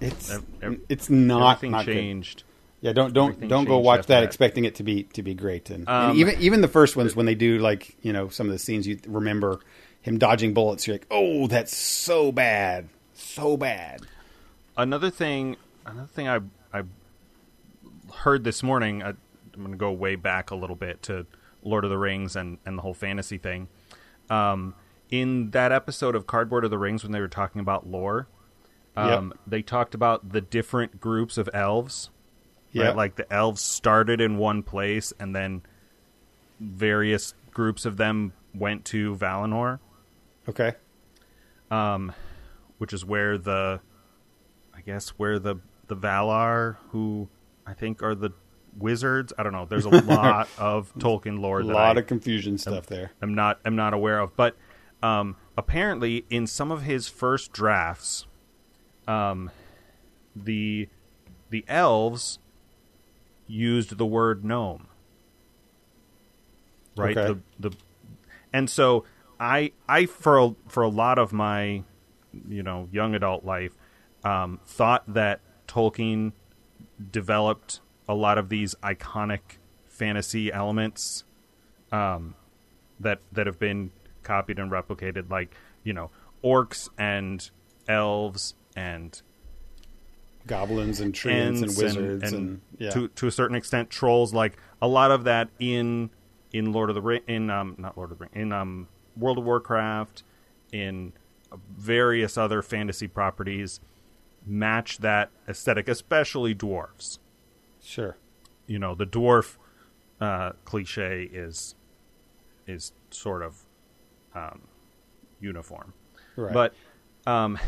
It's Ev- it's not everything not good. changed. Yeah, don't don't everything don't go watch that, that. expecting it to be to be great. And, Um, and even even the first ones when they do like you know some of the scenes you remember him dodging bullets, you're like, oh, that's so bad, so bad. Another thing, another thing I I heard this morning. Uh, I'm going to go way back a little bit to Lord of the Rings and and the whole fantasy thing. Um, in that episode of Cardboard of the Rings, when they were talking about lore, um, Yep. they talked about the different groups of elves. Right? Like the elves started in one place, and then various groups of them went to Valinor, Okay. um, which is where the, I guess where the the Valar, who I think are the wizards. I don't know. There's a lot of Tolkien lore A lot I of confusion stuff there. I'm not I'm not aware of. But um, apparently, in some of his first drafts, um, the the elves used the word gnome. Right. Okay. The the and so I I for a, for a lot of my you know young adult life um, thought that Tolkien developed a lot of these iconic fantasy elements um, that that have been copied and replicated, like you know orcs and elves and Goblins and treants and wizards and, yeah. to to a certain extent trolls. Like a lot of that in in Lord of the Ring, in um not Lord of the Ring, in um World of Warcraft, in various other fantasy properties match that aesthetic, especially dwarves. Sure. You know, the dwarf uh, cliche is is sort of um, uniform, Right. but um,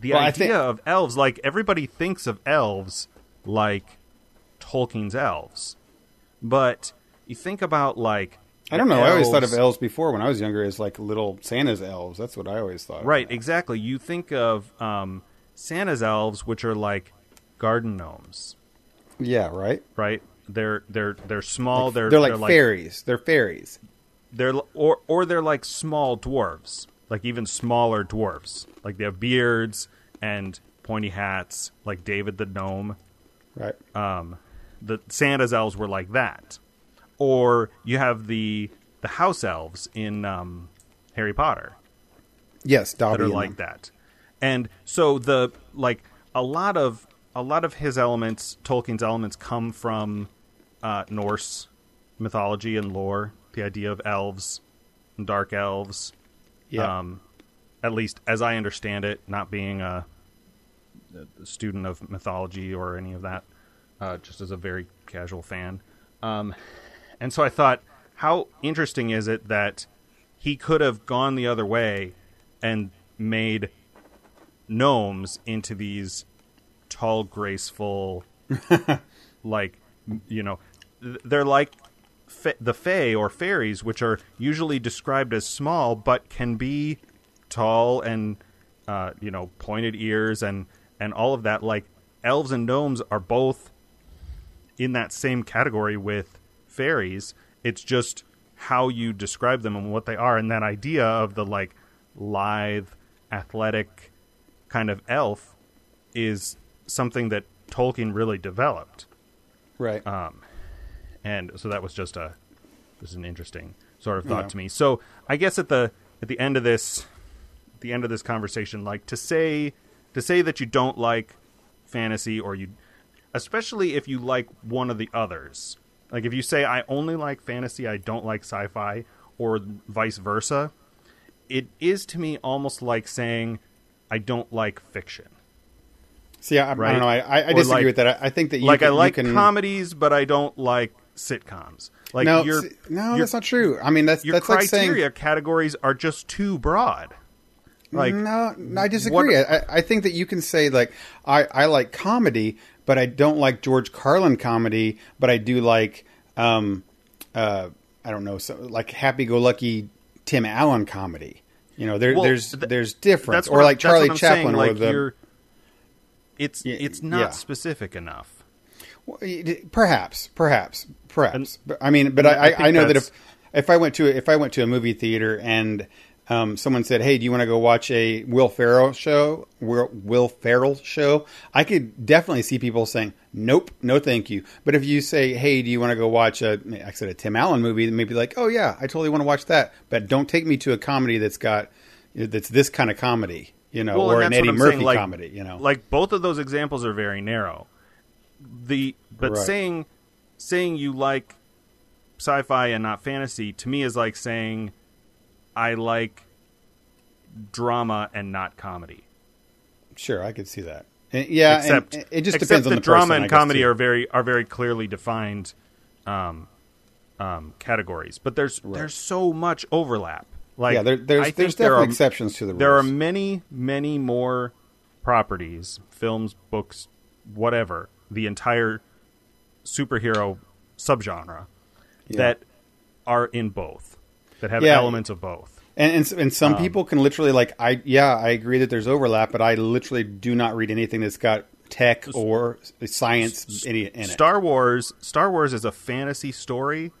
the Well, idea think- of elves, like everybody thinks of elves like Tolkien's elves, but you think about like I don't know. I always thought of elves- elves before when I was younger as like little Santa's elves. That's what I always thought. Right, exactly. You think of um, Santa's elves, which are like garden gnomes, Yeah. Right. right? They're they're they're small. they're they're like they're fairies. They're fairies. they're or or they're like small dwarves, like even smaller dwarves. Like they have beards and pointy hats, like David the gnome. Right. Um, the Santa's elves were like that, or you have the the house elves in um, Harry Potter. yes. Dobby that are like that. And so the like a lot of a lot of his elements, Tolkien's elements, come from uh, Norse mythology and lore. The idea of elves, and dark elves. Yeah. Um, at least as I understand it, not being a, a student of mythology or any of that, uh, just as a very casual fan. Um, and so I thought, how interesting is it that he could have gone the other way and made gnomes into these tall, graceful, like you know, they're like fa- the fae or fairies, which are usually described as small, but can be tall and uh, you know pointed ears and and all of that. Like elves and gnomes are both in that same category with fairies. It's just how you describe them and what they are, and that idea of the like lithe, athletic kind of elf is something that Tolkien really developed. right. Um, and so that was just a just an interesting sort of thought Yeah. to me. So I guess at the at the end of this at the end of this conversation, like to say to say that you don't like fantasy or you especially if you like one of the others. Like if you say I only like fantasy, I don't like sci-fi or vice versa, it is to me almost like saying I don't like fiction. See, I, I don't know. I, I, disagree like- with that. I, I think that you like can, I like can, comedies, but I don't like sitcoms. Like no, your no, your- that's not true. I mean, that's your that's like saying criteria categories are just too broad. Like no, no, I disagree. what- I, I think that you can say like I, I like comedy, but I don't like George Carlin comedy, but I do like um, uh, I don't know, so, like happy-go-lucky Tim Allen comedy. You know, there, Well, there's th- there's difference, or like Charlie Chaplin, saying, or like the you're- it's it's not yeah. specific enough. Well, Perhaps, perhaps, perhaps. And- I mean, but I, I I, know that if if I went to if I went to a movie theater and um, someone said, "Hey, do you want to go watch a Will Ferrell show?" Will, Will Ferrell show? I could definitely see people saying, "Nope, no, thank you." But if you say, "Hey, do you want to go watch a," I said a Tim Allen movie, then maybe like, "Oh yeah, I totally want to watch that." But don't take me to a comedy that's got that's this kind of comedy, you know, Well, or and an Eddie Murphy saying, like- comedy, you know. Like both of those examples are very narrow. The but Right. saying saying you like sci-fi and not fantasy to me is like saying I like drama and not comedy. Sure, I could see that. And, yeah, except and it just except depends on that the drama person, and comedy too. are very are very clearly defined um, um, categories. But there's Right. there's so much overlap. Like yeah, there, there's there's there are, exceptions to the rules. there are many many more properties, films, books, whatever, the entire superhero subgenre Yeah. that are in both that have Yeah. elements of both. And and, and some Um, people can literally like I yeah I agree that there's overlap, but I literally do not read anything that's got tech or science in in it. Star Wars Star Wars is a fantasy story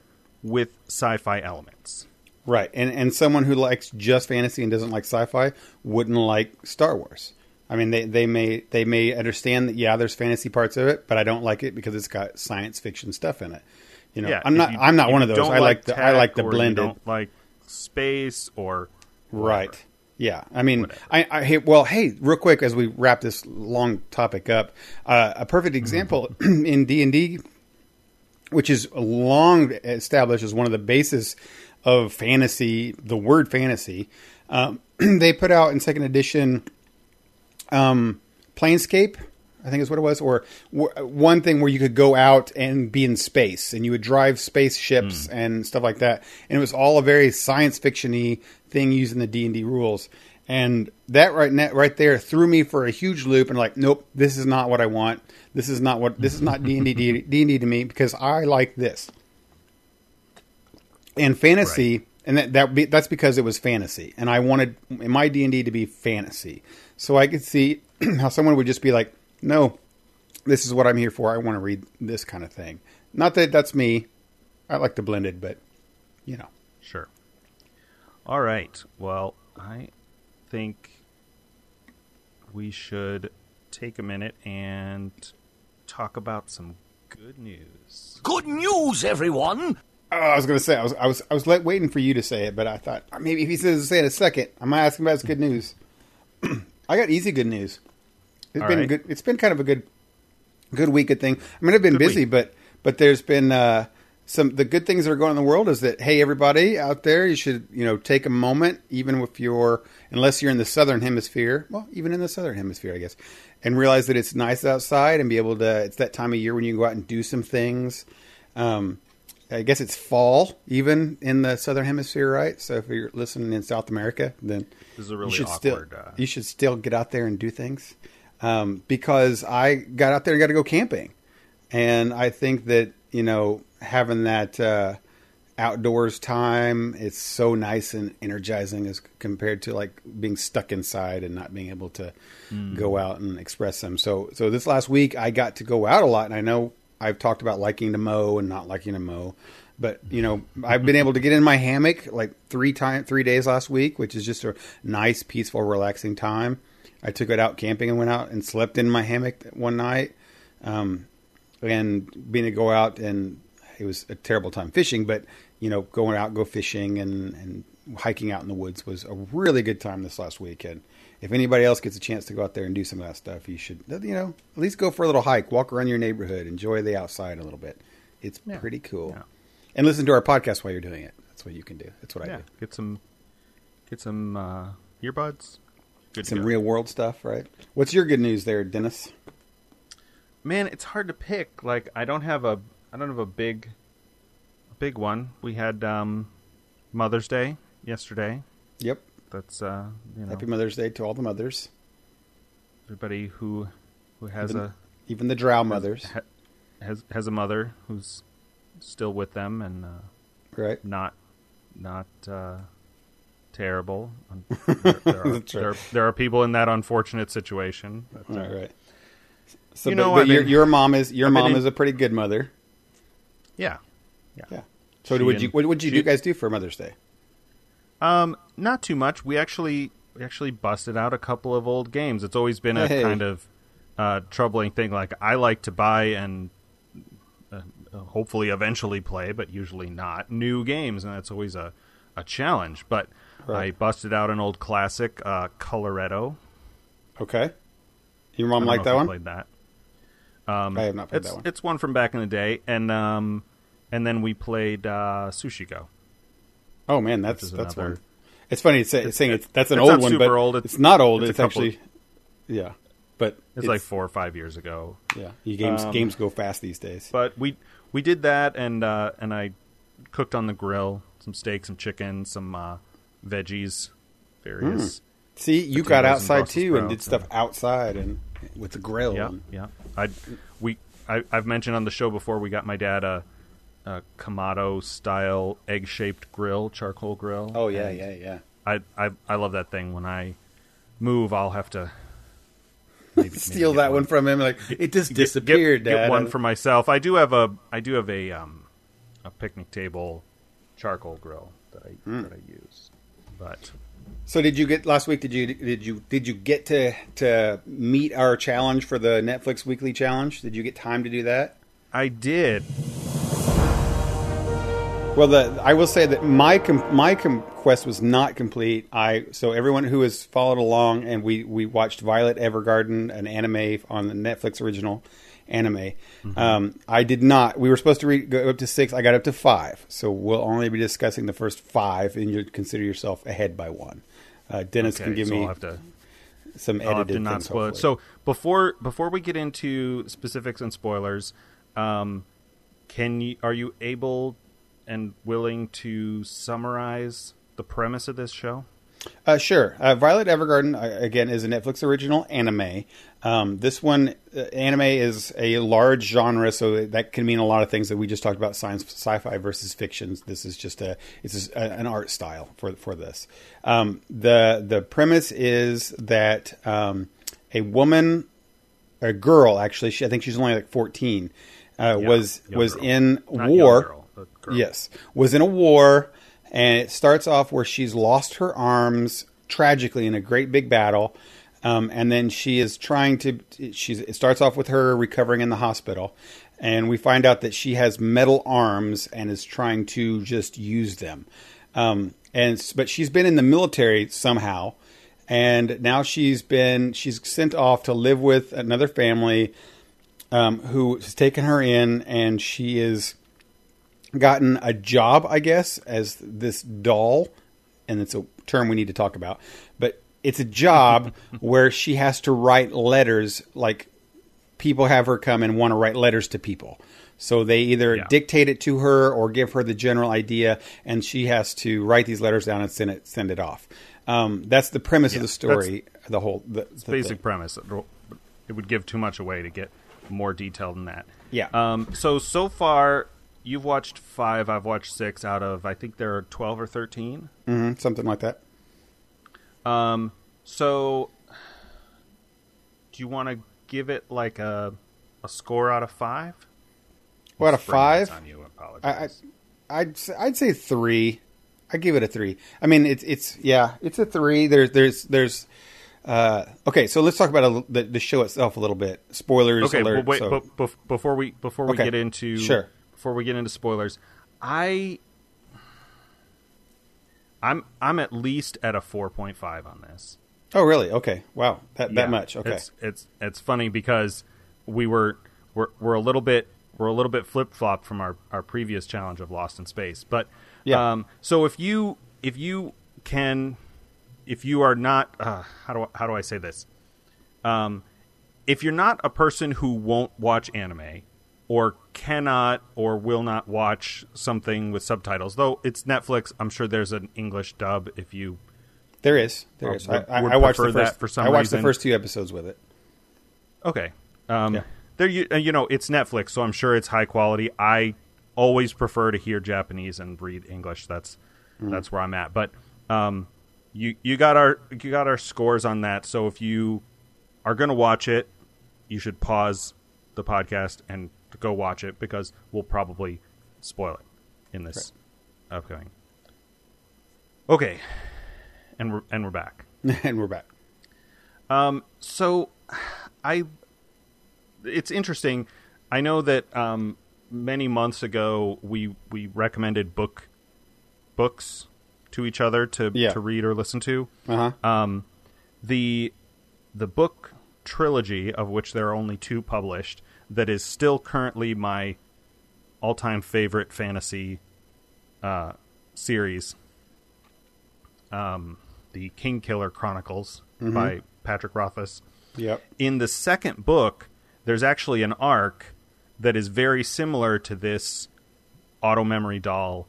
with sci-fi elements. Right, and and someone who likes just fantasy and doesn't like sci-fi wouldn't like Star Wars. I mean, they they may they may understand that yeah, there's fantasy parts of it, but I don't like it because it's got science fiction stuff in it. You know, yeah, I'm not you- I'm not one of those. I like the I like the blended. don't like space or whatever. Right. Yeah. I mean, Whatever. I, I hey, well, hey, real quick as we wrap this long topic up, uh, a perfect example Mm-hmm. in D and D, which is long established as one of the basis of fantasy, the word fantasy. Um, they put out in second edition, um, Planescape. I think is what it was, or w- one thing where you could go out and be in space, and you would drive spaceships and stuff like that, and it was all a very science fictiony thing using the D and D rules, and that right net right there threw me for a huge loop, and like, nope, this is not what I want. This is not what this is not D and D D and D to me because I like this, and fantasy, and that, that be, that's because it was fantasy, and I wanted my D and D to be fantasy, so I could see how someone would just be like, no, this is what I'm here for. I want to read this kind of thing. Not that that's me. I like the blended, but you know, Sure. All right. Well, I think we should take a minute and talk about some good news. Good news, everyone! Oh, I was going to say I was I was I was waiting for you to say it, but I thought maybe if he says say it a second, I might ask him about his good news. I got easy good news. It's All been right. good. It's been kind of a good good week of thing. I mean, I've been Good busy, week. but but there's been uh, some the good things that are going on in the world is that hey, everybody out there, you should you know take a moment, even if you're unless you're in the southern hemisphere, well, even in the southern hemisphere, I guess, and realize that it's nice outside and be able to. It's that time of year when you can go out and do some things. Um, I guess it's fall even in the southern hemisphere, right? So if you're listening in South America, then This is a really you should awkward. Still, uh, you should still get out there and do things um, because I got out there and got to go camping, and I think that you know having that uh, outdoors time it's so nice and energizing as compared to like being stuck inside and not being able to go out and express them. So so this last week I got to go out a lot, and I know I've talked about liking to mow and not liking to mow. But you know, I've been able to get in my hammock like three time three days last week, which is just a nice, peaceful, relaxing time. I took it out camping and went out and slept in my hammock one night. Um, and being to go out and it was a terrible time fishing, but you know, going out, go fishing and, and hiking out in the woods was a really good time this last weekend. If anybody else gets a chance to go out there and do some of that stuff, you should, you know, at least go for a little hike, walk around your neighborhood, enjoy the outside a little bit. It's Yeah. pretty cool. Yeah. And listen to our podcast while you're doing it. That's what you can do. That's what I do. get some get some uh, earbuds. Good Some real world stuff, right? What's your good news there, Dennis? man it's hard to pick like i don't have a i don't have a big a big one we had um mother's day yesterday Yep. That's uh you know Happy Mother's Day to all the mothers, everybody who who has Even- a even the drow mothers, ha- has has a mother who's still with them and uh, right? not not uh, terrible. There, there, are, there, there are people in that unfortunate situation. but, uh, Right, right. So, You but, know, but your, your mom is your I've mom is a pretty good mother. yeah, yeah. Yeah. So, She what you what would you she- you guys do for Mother's Day? Um, not too much. We actually we actually busted out a couple of old games. It's always been a Hey. kind of uh, troubling thing. Like I like to buy and uh, hopefully eventually play, but usually not new games, and that's always a a challenge. But I busted out an old classic, uh, Coloretto. Okay. Your mom don't like know that one? Played that. Um, I have not played it's, that one. It's one from back in the day, and um, and then we played uh, Sushi Go. Oh man, that's that's another- one. It's funny it's, it's saying it's, that's an it's old one, super but old. it's, It's- not old. it's It's, actually yeah, but It's, like four or five years ago. yeah, you games um, games go fast these days. But we we did that, and uh, and I cooked on the grill some steak, some chicken, some uh, veggies, various. See, you got outside Brussels too and did stuff outside and with the grill. Yeah, and- yeah. I we I, I've mentioned on the show before. We got my dad a, a Kamado style egg shaped grill, charcoal grill. Oh yeah, and yeah, yeah. I, I I love that thing. When I move, I'll have to maybe, maybe Steal get that one from him. Like it just Get- disappeared. Get, get one for myself. I do have a I do have a um a picnic table charcoal grill that I Hmm. that I use, but So did you get last week? Did you did you did you get to to meet our challenge for the Netflix weekly challenge? Did you get time to do that? I did. Well, the I will say that my com, my com, quest was not complete. I so everyone who has followed along and we we watched Violet Evergarden, an anime on the Netflix original anime. Um, I did not. We were supposed to read, go up to six. I got up to five. So we'll only be discussing the first five, and you consider yourself ahead by one. Uh, Dennis Okay, can give so me to some edited to not things. spoil it. So before before we get into specifics and spoilers, um, can you are you able and willing to summarize the premise of this show? Uh, sure. Uh, Violet Evergarden uh, again is a Netflix original anime. Um, this one, uh, anime is a large genre, so that can mean a lot of things that we just talked about: science, sci-fi versus fictions. This is just a it's a, an art style for for this. Um, the the premise is that um, a woman, a girl, actually, she, I think she's only like fourteen, uh, Yeah, was was girl. in Not war. Girl. Yes, was in a war, and it starts off where she's lost her arms tragically in a great big battle, um, and then she is trying to. She's. It starts off with her recovering in the hospital, and we find out that she has metal arms and is trying to just use them. Um, and but she's been in the military somehow, and now she's been she's sent off to live with another family um, who has taken her in, and she is gotten a job, I guess, as this doll, and it's a term we need to talk about. But it's a job where she has to write letters, like people have her come and want to write letters to people. So they either Yeah. dictate it to her or give her the general idea, and she has to write these letters down and send it send it off. Um, that's the premise of the story. The whole the, the basic thing. premise. It would give too much away to get more detailed than that. Yeah. Um. So so far, you've watched five. I've watched six out of. I think there are twelve or thirteen. Mhm, something like that. Um. So, do you want to give it like a a score out of five? What out of five? You, I. I I'd say, I'd say three. I give it a three. I mean, it's it's yeah, it's a three. There's there's there's. Uh, okay, so let's talk about a, the the show itself a little bit. Spoilers okay. alert. well, wait. so- bef- before we before we Okay, get into sure. Before we get into spoilers, I I'm I'm at least at a four point five on this. oh, really? Okay. Wow. That Yeah, that much. Okay. It's it's it's funny because we were we're we're a little bit we're a little bit flip flop from our our previous challenge of Lost in Space. But Yeah. um, so if you if you can if you are not uh, how do I, how do I say this? Um, if you're not a person who won't watch anime or cannot or will not watch something with subtitles, though it's Netflix, I'm sure there's an English dub if you there is. There Or is. I, I, I watched the first. that for some I watched the first two episodes with it. Okay. Um, Yeah. There, you, uh, you know, it's Netflix, so I'm sure it's high quality. I always prefer to hear Japanese and read English. That's Mm-hmm. that's where I'm at. But um, you you got our you got our scores on that. So if you are going to watch it, you should pause the podcast and go watch it because we'll probably spoil it in this upcoming. Okay, and we're and we're back. and we're back. Um, so I, it's interesting. I know that um, many months ago we we recommended book books to each other to Yeah. to read or listen to. Uh huh. Um, the the book trilogy, of which there are only two published, that is still currently my all-time favorite fantasy uh, series. Um, the Kingkiller Chronicles by Patrick Rothfuss. Yep. In the second book, there's actually an arc that is very similar to this auto memory doll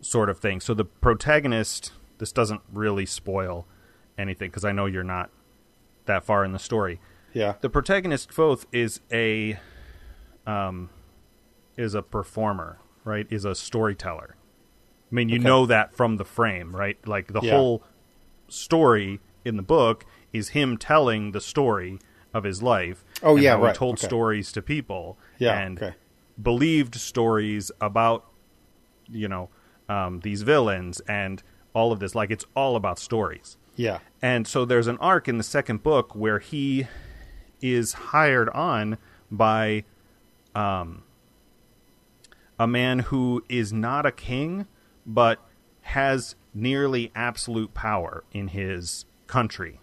sort of thing. So the protagonist, this doesn't really spoil anything because I know you're not that far in the story. Yeah. The protagonist Kvothe is a um is a performer, right? Is a storyteller. I mean, you Okay. know that from the frame, right? Like the Yeah. whole story in the book is him telling the story of his life. Oh, and yeah, how he right. told Okay. stories to people. Yeah, and okay. believed stories about you know um, these villains and all of this. Like it's all about stories. Yeah. And so there's an arc in the second book where he is hired on by um, a man who is not a king, but has nearly absolute power in his country.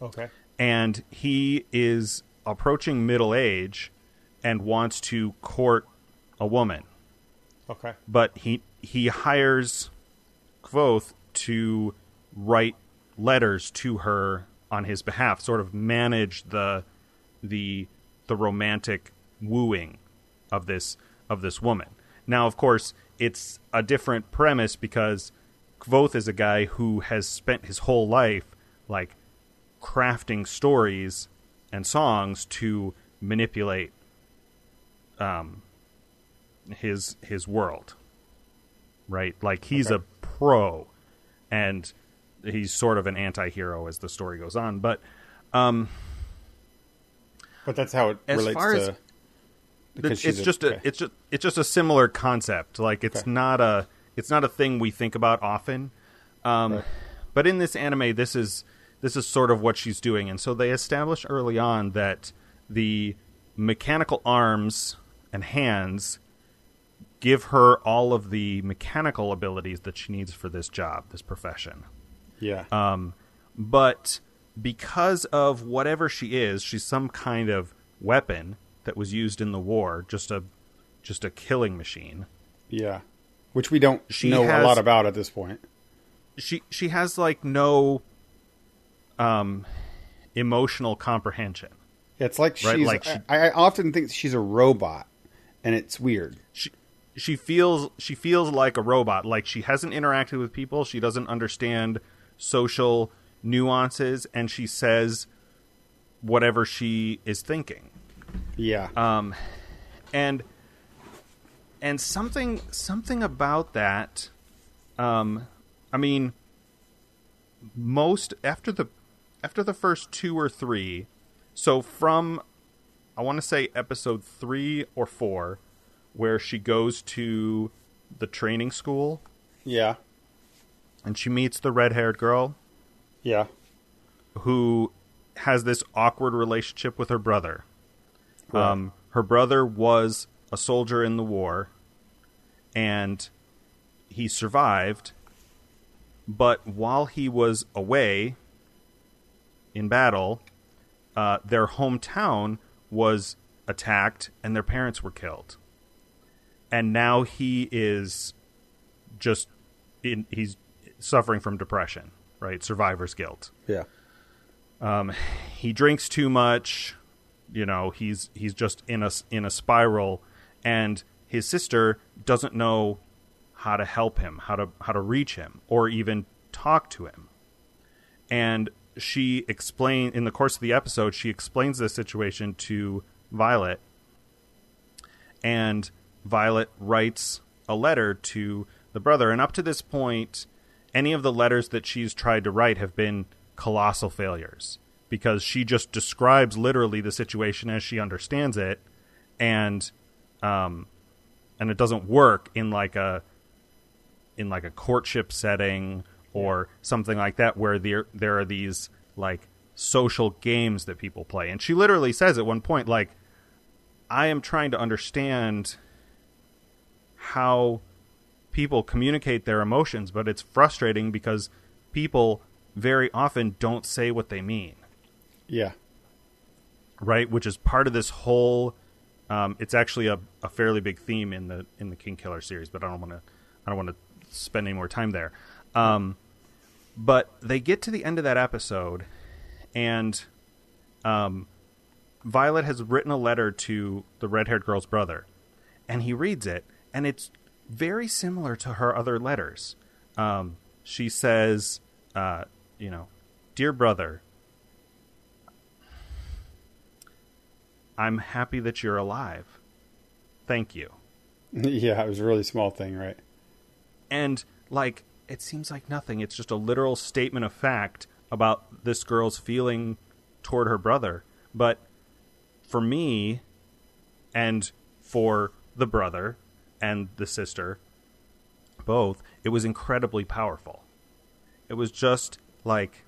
Okay. And he is approaching middle age and wants to court a woman Okay. but he he hires Kvothe to write letters to her on his behalf, sort of manage the the the romantic wooing of this of this woman. Now, of course, it's a different premise because Kvothe is a guy who has spent his whole life like crafting stories and songs to manipulate um his his world right like he's Okay. a pro and he's sort of an anti-hero as the story goes on but But that's how it As relates far to. as- because it's, just a okay. it's just it's just a similar concept like it's Okay. not a it's not a thing we think about often um Right. but in this anime this is this is sort of what she's doing and so they establish early on that the mechanical arms and hands give her all of the mechanical abilities that she needs for this job this profession yeah. um, but because of whatever she is, she's some kind of weapon that was used in the war, just a just a killing machine. yeah. Which we don't she know has- a lot about at this point. She she has like no um emotional comprehension. It's like Right, she's. like she- I, I often think she's a robot, and it's weird. She she feels she feels like a robot, like she hasn't interacted with people, she doesn't understand social nuances and she says whatever she is thinking. Yeah. um, and and something something about that um, i mean most after the after the first two or three so from i want to say episode 3 or 4 where she goes to the training school yeah. And she meets the red-haired girl Yeah. who has this awkward relationship with her brother. Right. Um, her brother was a soldier in the war, and he survived. But while he was away in battle, uh, their hometown was attacked and their parents were killed. And now he is just in, he's suffering from depression, right? Survivor's guilt Yeah. Um, he drinks too much you know he's he's just in a in a spiral and his sister doesn't know how to help him how to how to reach him or even talk to him and she explain in the course of the episode she explains this situation to Violet and Violet writes a letter to the brother and up to this point any of the letters that she's tried to write have been colossal failures because she just describes literally the situation as she understands it and um and it doesn't work in like a in like a courtship setting or something like that where there there are these like social games that people play. And she literally says at one point like I am trying to understand how people communicate their emotions, but it's frustrating because people very often don't say what they mean. Yeah. right? Which is part of this whole. Um, it's actually a, a fairly big theme in the in the Kingkiller series, but I don't want to I don't want to spend any more time there. Um, but they get to the end of that episode, and um, Violet has written a letter to the red haired girl's brother, and he reads it, and it's very similar to her other letters. Um, she says, uh, you know, Dear brother, I'm happy that you're alive. Thank you. yeah, it was a really small thing, right? And, like, it seems like nothing. It's just a literal statement of fact about this girl's feeling toward her brother. But for me, and for the brother and the sister, both, it was incredibly powerful. It was just like,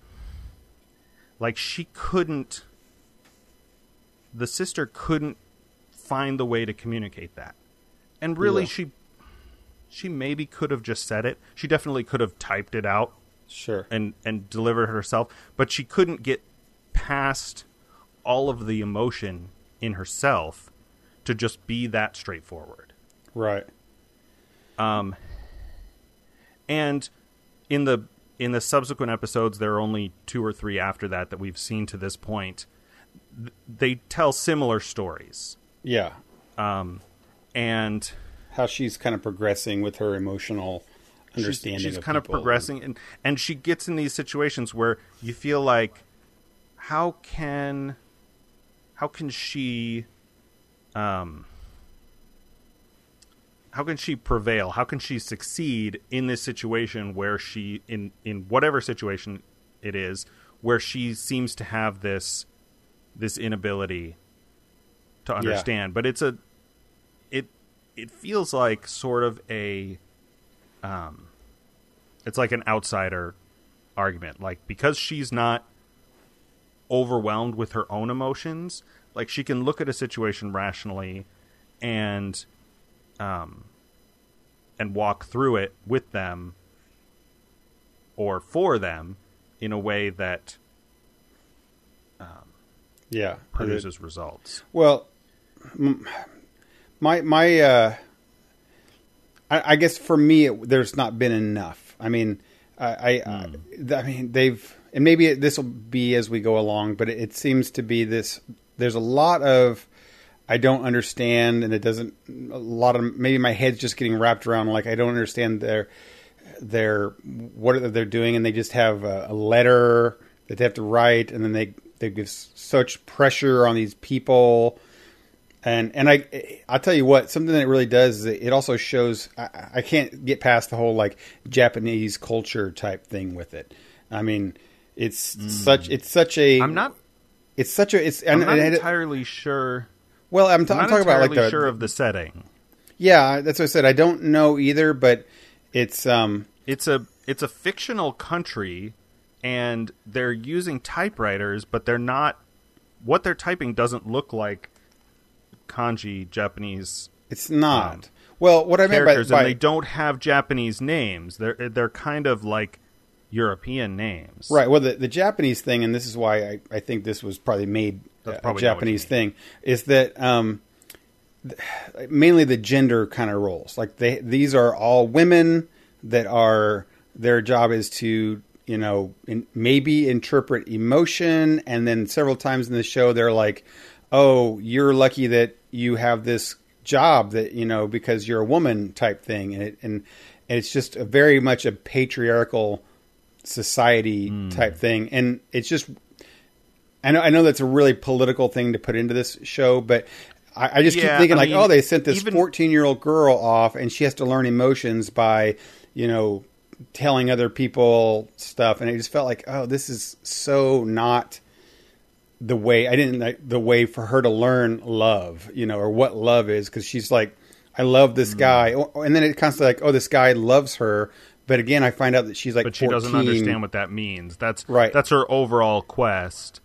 like she couldn't, the sister couldn't find the way to communicate that. And really, Yeah. she, she maybe could have just said it. She definitely could have typed it out Sure. and and delivered it herself, but she couldn't get past all of the emotion in herself to just be that straightforward. Right. Um, and in the in the subsequent episodes, there are only two or three after that that we've seen to this point. They tell similar stories, Yeah. um, and How she's kind of progressing with her emotional understanding. she's of kind of progressing and and she gets in these situations where you feel like how can how can she um how can she prevail? How can she succeed in this situation where she in in whatever situation it is where she seems to have this this inability to understand? But it's a it it feels like sort of a um it's like an outsider argument. Like because she's not overwhelmed with her own emotions like she can look at a situation rationally and um and walk through it with them or for them in a way that um, Yeah. produces results Well, my my uh, I, I guess for me, it, there's not been enough. I mean, I I, I, I mean they've and maybe this will be as we go along, but it, it seems to be this. There's a lot of I don't understand, and it doesn't. A lot of maybe my head's just getting wrapped around like I don't understand their their what they're doing, and they just have a, a letter that they have to write, and then they they give such pressure on these people, and and I I'll tell you what something that it really does is it also shows I, I can't get past the whole like Japanese culture type thing with it. I mean, it's mm. such it's such a i'm not it's such a it's i'm and, not it- entirely sure well I'm, t- i'm I'm talking about like the sure of the setting. Yeah that's what I said. I don't know either but it's um it's a it's a fictional country and they're using typewriters but they're not what they're typing doesn't look like kanji japanese it's not. well what I meant by, by and they don't have japanese names. They're they're kind of like european names. Right. Well, the, the Japanese thing, and this is why I, I think this was probably made That's probably Japanese thing, is that um, mainly the gender kind of roles. Like they, these are all women that are their job is to you know in, maybe interpret emotion, and then several times in the show they're like, "Oh, you're lucky that you have this job that you know because you're a woman" type thing, and it, and, and it's just a very much a patriarchal society Hmm. type thing, and it's just. I know, I know that's a really political thing to put into this show, but I, I just keep thinking I like, mean, oh, they sent this fourteen-year-old girl off, and she has to learn emotions by, you know, telling other people stuff, and it just felt like, oh, this is so not the way I didn't like the way for her to learn love, you know, or what love is, because she's like, I love this Hmm. guy, and then it constantly like, oh, this guy loves her, but again, I find out that she's like, but she 14. doesn't understand what that means that's Right. that's her overall quest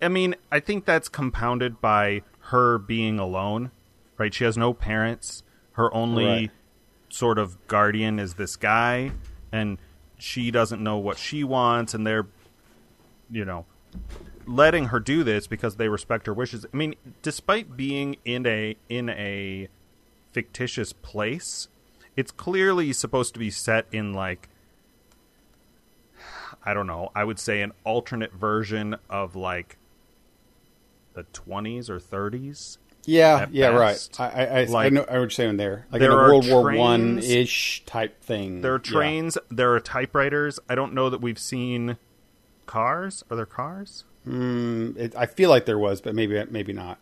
i mean i think that's compounded by her being alone right she has no parents her only Right. sort of guardian is this guy and she doesn't know what she wants and they're you know letting her do this because they respect her wishes. I mean, despite being in a in a fictitious place, it's clearly supposed to be set in like I don't know. I would say an alternate version of like the 20s or 30s. Yeah, yeah, best. right. I, I, Like, I know I know what you're saying there, like there in a World War One ish type thing. There are Yeah. trains, there are typewriters. I don't know that we've seen cars. Are there cars? Mm, it, I feel like there was, but maybe maybe not.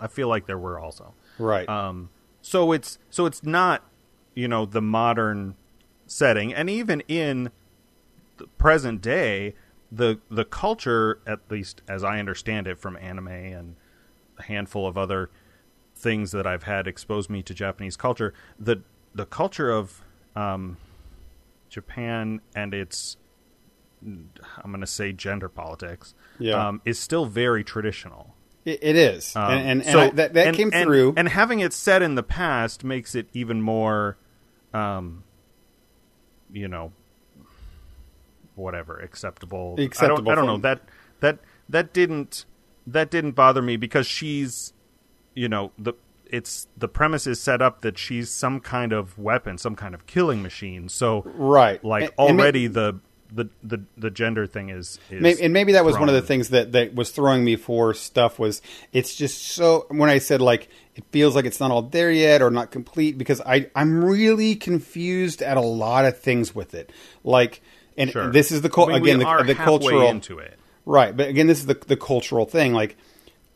I feel like there were also. Right. Um, so it's so it's not you know the modern setting, and even in the present day, the the culture, at least as I understand it from anime and a handful of other things that I've had expose me to Japanese culture, the the culture of um, Japan and its I'm going to say gender politics Yeah. um, is still very traditional. it, it is, Um, and and, and so- I, that that and- came and- through. and having it set in the past makes it even more, um, you know, whatever acceptable. I don't, I don't know that that that didn't that didn't bother me because she's, you know, the it's the premise is set up that she's some kind of weapon, some kind of killing machine. So Right. like And- and already the. The, the the gender thing is, is Maybe, and maybe that was one of the things that, that was throwing me for stuff was it's just so when I said like it feels like it's not all there yet or not complete because I I'm really confused at a lot of things with it like and Sure. this is the cul- I mean, again the, the cultural into it. right but again this is the the cultural thing like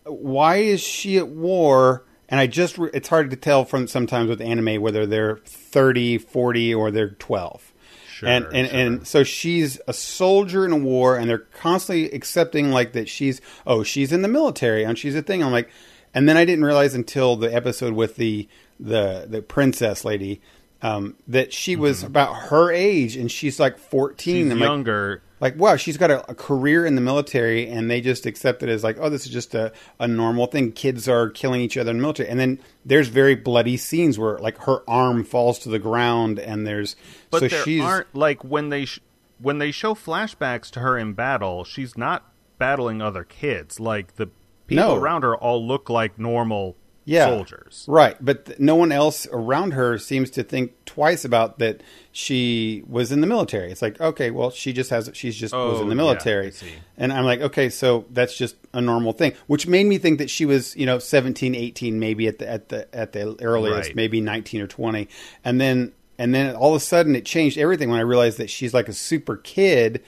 why is she at war and I just re- it's hard to tell from sometimes with anime whether they're 30 40 or they're 12 Sure, and and, sure. and so she's a soldier in a war and they're constantly accepting like that she's oh she's in the military and she's a thing i'm like and then i didn't realize until the episode with the the the princess lady um, that she was about her age and she's like 14 Mm-hmm. She's I'm like, younger. like wow she's got a, a career in the military and they just accept it as like oh this is just a, a normal thing kids are killing each other in the military and then there's very bloody scenes where like her arm falls to the ground and there's But so there she's aren't like when they sh- when they show flashbacks to her in battle, she's not battling other kids. Like the people No. around her all look like normal yeah. soldiers. Right, but th- no one else around her seems to think twice about that she was in the military. It's like, okay, well, she just has she's just was Oh, in the oh, military. I see. And I'm like, okay, so that's just a normal thing, which made me think that she was, you know, 17, 18 maybe at the at the at the earliest, Right. maybe 19 or 20. And then and then all of a sudden it changed everything when I realized that she's like a super kid.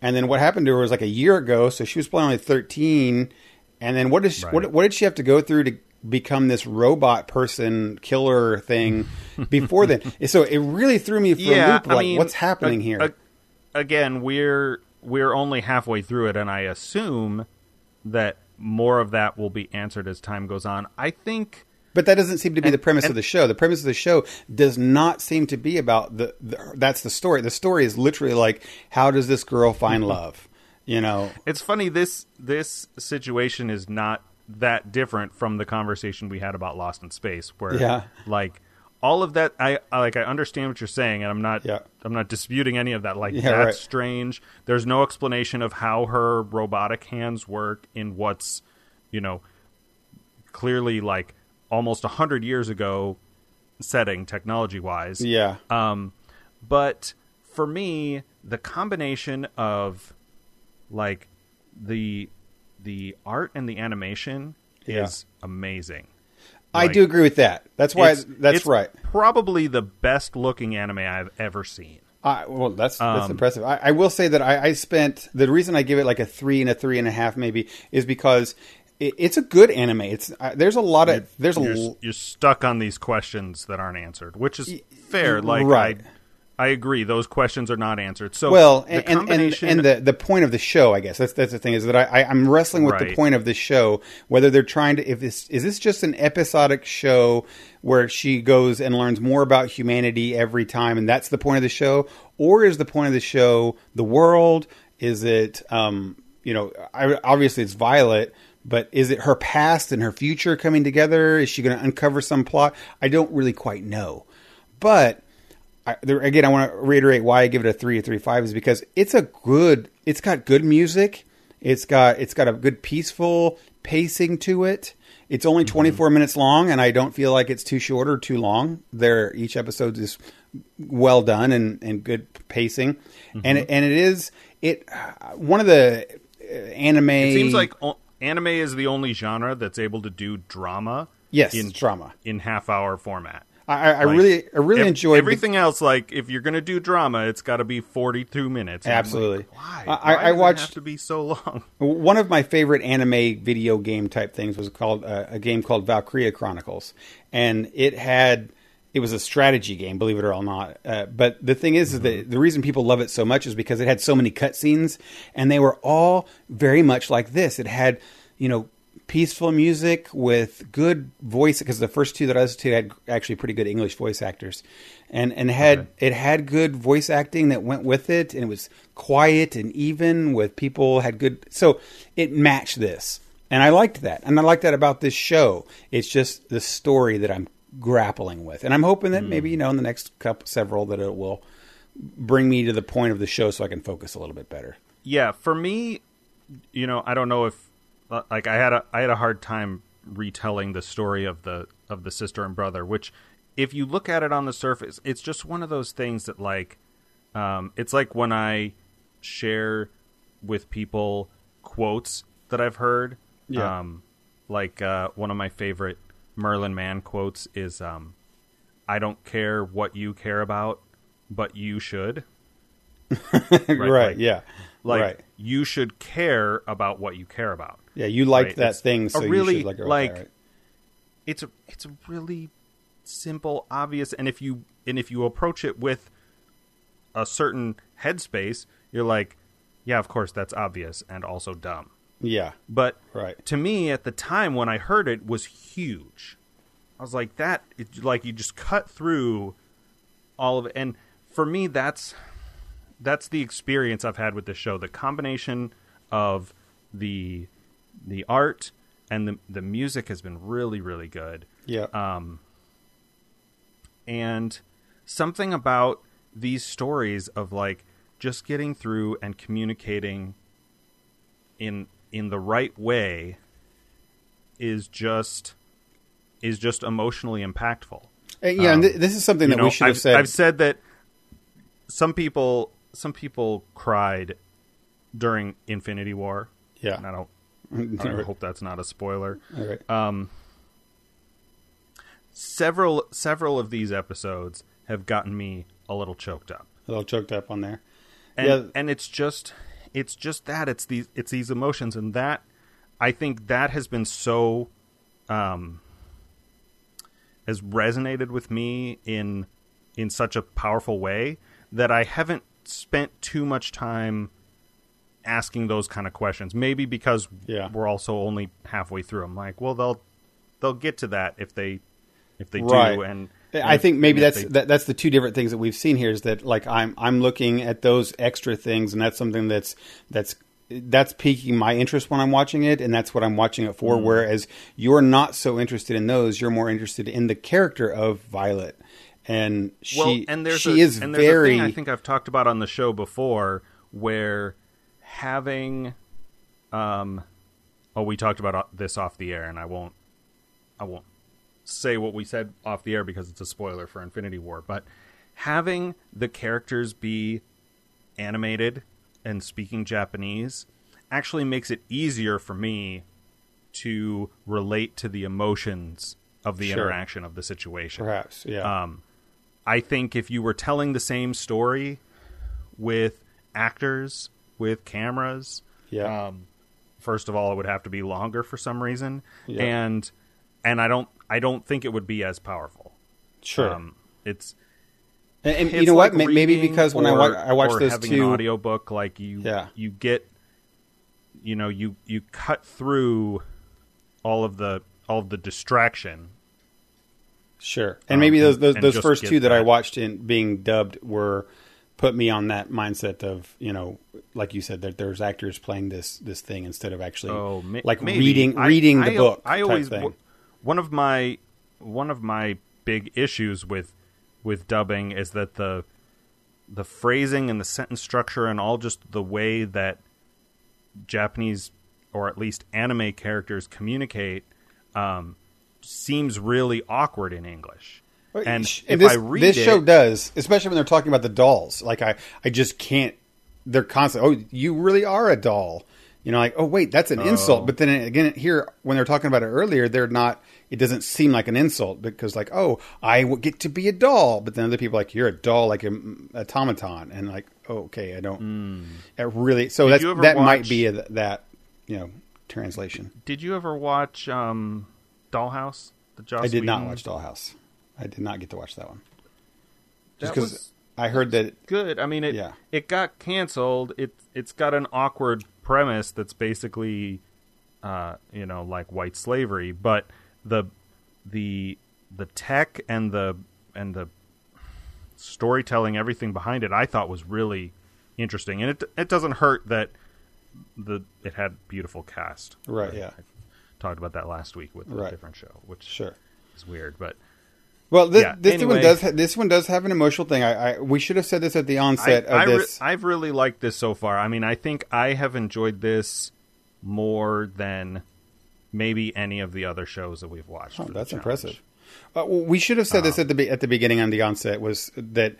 And then what happened to her was like a year ago, so she was probably only 13. And then what is Right. what what did she have to go through to become this robot person killer thing before then? So it really threw me for a Yeah, loop. I Like, mean, what's happening a- here? a- again, we're we're only halfway through it, and I assume that more of that will be answered as time goes on. I think. but that doesn't seem to be and- the premise of the show. The premise of the show does not seem to be about the, the. That's the story. The story is literally like, how does this girl find love? You know, It's funny this this situation is not that different from the conversation we had about Lost in Space, where Yeah. like all of that I I- like I understand what you're saying, and I'm not Yeah. I'm not disputing any of that. Like Yeah, that's right. strange. There's no explanation of how her robotic hands work in what's you know clearly like almost a hundred years ago setting technology wise. yeah, Um, but for me, the combination of like the the art and the animation Yeah. is amazing. I do agree with that. That's why. it's- that's it's right. Probably the best looking anime I've ever seen. I, well, that's that's Um, impressive. I, I will say that I, I spent the reason I give it like a three and a three and a half maybe is because it, it's a good anime. It's uh, there's a lot of there's a You're, l- you're stuck on these questions that aren't answered, which is fair. Like right. I, I agree, those questions are not answered. So well, and, and, and, and the the point of the show, I guess that's that's the thing is that I, I I'm wrestling with the point of the show whether they're trying to if this is this just an episodic show where she goes and learns more about humanity every time and that's the point of the show, or is the point of the show the world? Is it um you know I, obviously it's Violet. But is it her past and her future coming together? Is she going to uncover some plot? I don't really quite know. But I, there, again, I want to reiterate why I give it a three or three five is because it's a good. It's got good music. It's got it's got a good peaceful pacing to it. It's only Mm-hmm. 24 minutes long, and I don't feel like it's too short or too long. There, each episode is well done and, and good pacing, Mm-hmm. and it, and it is it one of the uh, anime. It seems like anime is the only genre that's able to do drama. Yes, in drama. in half hour format. I, I Like, really I really ev- enjoyed the- everything else. Like if you're gonna do drama, it's got to be 42 minutes. I'm like, Absolutely. Why? I- Why I- I does it watched- have to be so long. One of my favorite anime video game type things was called uh, a game called Valkyria Chronicles, and it had it was a strategy game, believe it or not. Uh, but the thing is, is that the reason people love it so much is because it had so many cutscenes, and they were all very much like this. It had, you know. Peaceful music with good voice because the first two that I listened to had actually pretty good English voice actors, and and had it had good voice acting that went with it, and it was quiet and even with people had good. So it matched this, and I liked that, and I like that about this show. It's just the story that I'm grappling with, and I'm hoping that maybe hmm. you know in the next couple several that it will bring me to the point of the show so I can focus a little bit better. Yeah, for me, you know, I don't know if like I had a I had a hard time retelling the story of the of the sister and brother, which if you look at it on the surface, it's just one of those things that like um it's like when I share with people quotes that I've heard. Yeah. Um like uh one of my favorite Merlin Mann quotes is um I don't care what you care about, but you should. right? like- yeah. Like right. you should care about what you care about. Yeah. You like right, that it's thing, so really, like it. like- right. It's a it's a really simple, obvious, and if you and if you approach it with a certain headspace, you're like, yeah, of course that's obvious and also dumb. Yeah. But Right. to me, at the time when I heard it, was huge. I was like, that, it, like, you just cut through all of it. And for me, that's that's the experience I've had with this show. The combination of the the art and the the music has been really, really good. Yeah. Um, and something about these stories of like just getting through and communicating in in the right way is just is just emotionally impactful. And, yeah. and um, th- this is something that know, we should have I've, said. I've said that some people some people cried during Infinity War. Yeah. And I don't I don't hope that's not a spoiler. All right. Um, several several of these episodes have gotten me a little choked up, a little choked up on there. and Yeah. and it's just it's just that it's these it's these emotions, and that I think that has been so um has resonated with me in in such a powerful way that I haven't spent too much time asking those kind of questions. Maybe because Yeah. we're also only halfway through. I'm like, well, they'll they'll get to that if they if they Right. do. And I and think maybe that's they- that, that's the two different things that we've seen here is that like I'm I'm looking at those extra things and that's something that's that's that's piquing my interest when I'm watching it and that's what I'm watching it Mm. for whereas you're not so interested in those you're more interested in the character of Violet and she well, and there's she a, is and there's very I think I've talked about on the show before where having um oh we talked about this off the air and I won't I won't say what we said off the air because it's a spoiler for Infinity War but having the characters be animated and speaking Japanese actually makes it easier for me to relate to the emotions of the Sure. interaction of the situation perhaps yeah um, I think if you were telling the same story with actors, with cameras, yeah. Um, first of all, it would have to be longer for some reason, Yeah. and and I don't I don't think it would be as powerful. sure. Um, it's and, and you know what? like May- maybe because when I or- I watched or those having two an audiobook, like you Yeah. you get you know you you cut through all of the all of the distraction. Sure, and Um, maybe those those, those first two that I watched in being dubbed were put me on that mindset of you know, like you said, that there's actors playing this this thing instead of actually Oh, ma- like maybe. reading I- reading the I- book. I always thing. one of my one of my big issues with with dubbing is that the the phrasing and the sentence structure and all just the way that Japanese or at least anime characters communicate um, seems really awkward in English. And Sh- if this, I read this it, show does, especially when they're talking about the dolls. Like I, I just can't. They're constant. Oh, you really are a doll. You know, like oh wait, that's an insult. But then again, here when they're talking about it earlier, they're not. It doesn't seem like an insult because like oh, I get to be a doll. But then other people are like you're a doll, like an automaton, and like oh, okay, I don't. It really. So. Did that's that might be a, that you know translation. did you ever watch um, Dollhouse? The Joss I did not watch Dollhouse. I did not get to watch that one. Just because I heard that good. I mean, it Yeah. it got canceled. It it's got an awkward premise that's basically, uh, you know, like white slavery. But the the the tech and the and the storytelling, everything behind it, I thought was really interesting. And it it doesn't hurt that the it had beautiful cast. Right, yeah. I talked about that last week with a Right. different show, which sure. is weird, but. Well, this, Yeah, this anyway. one does. Ha- this one does have an emotional thing. I, I we should have said this at the onset I, of I re- this. I've really liked this so far. I mean, I think I have enjoyed this more than maybe any of the other shows that we've watched. Oh, that's impressive. Uh, well, we should have said this at the be- at the beginning on the onset was that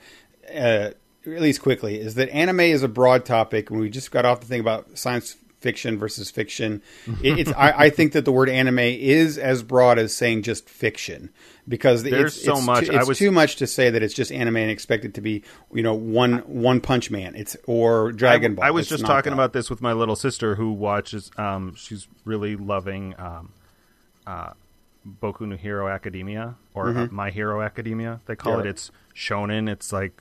uh, at least quickly is that anime is a broad topic. When we just got off the thing about science fiction versus fiction, it, it's I, I think that the word anime is as broad as saying just fiction because There's it's, so it's much. Too, it's was- too much to say that it's just anime and expect it to be you know one one Punch Man. It's or Dragon I, Ball. I was It's just talking that. about this with my little sister who watches. Um, she's really loving um, uh, Boku no Hero Academia or uh, My Hero Academia. They call Mm-hmm. Yeah, it. It's shonen. It's like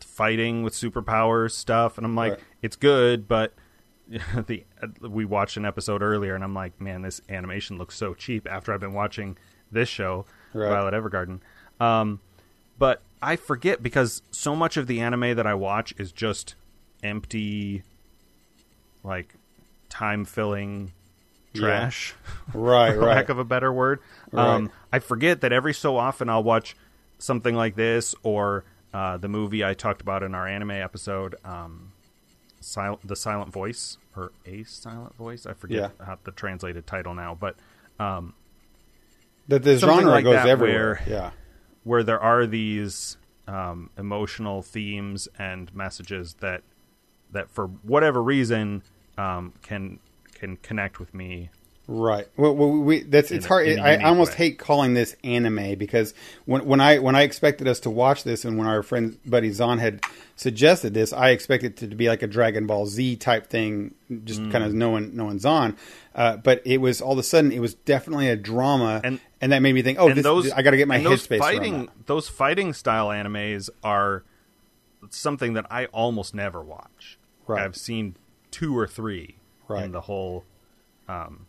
fighting with superpowers stuff, and I'm like, Right. it's good, but. the we watched an episode earlier, and I'm like, man, this animation looks so cheap. After I've been watching this show, Right. Violet Evergarden, um, but I forget because so much of the anime that I watch is just empty, like time filling trash, right, for right. lack of a better word. Right. Um, I forget that every so often I'll watch something like this or uh, the movie I talked about in our anime episode, um, Sil- the Silent Voice or a Silent Voice. I forget Yeah. how the translated title now, but um, that the genre like goes everywhere. where- yeah. where there are these um, emotional themes and messages that that for whatever reason um, can can connect with me. Right. Well, we that's it's a- hard. in I, almost way. hate calling this anime because when when I when I expected us to watch this and when our friend buddy Zahn had suggested this, I expected it to be like a Dragon Ball Z type thing, just Mm. kind of knowing knowing Zahn. Uh, but it was all of a sudden it was definitely a drama, And- and that made me think, oh, this, those I got to get my headspace fighting that. those fighting style animes are something that I almost never watch. Right. I've seen two or three Right. in the whole um,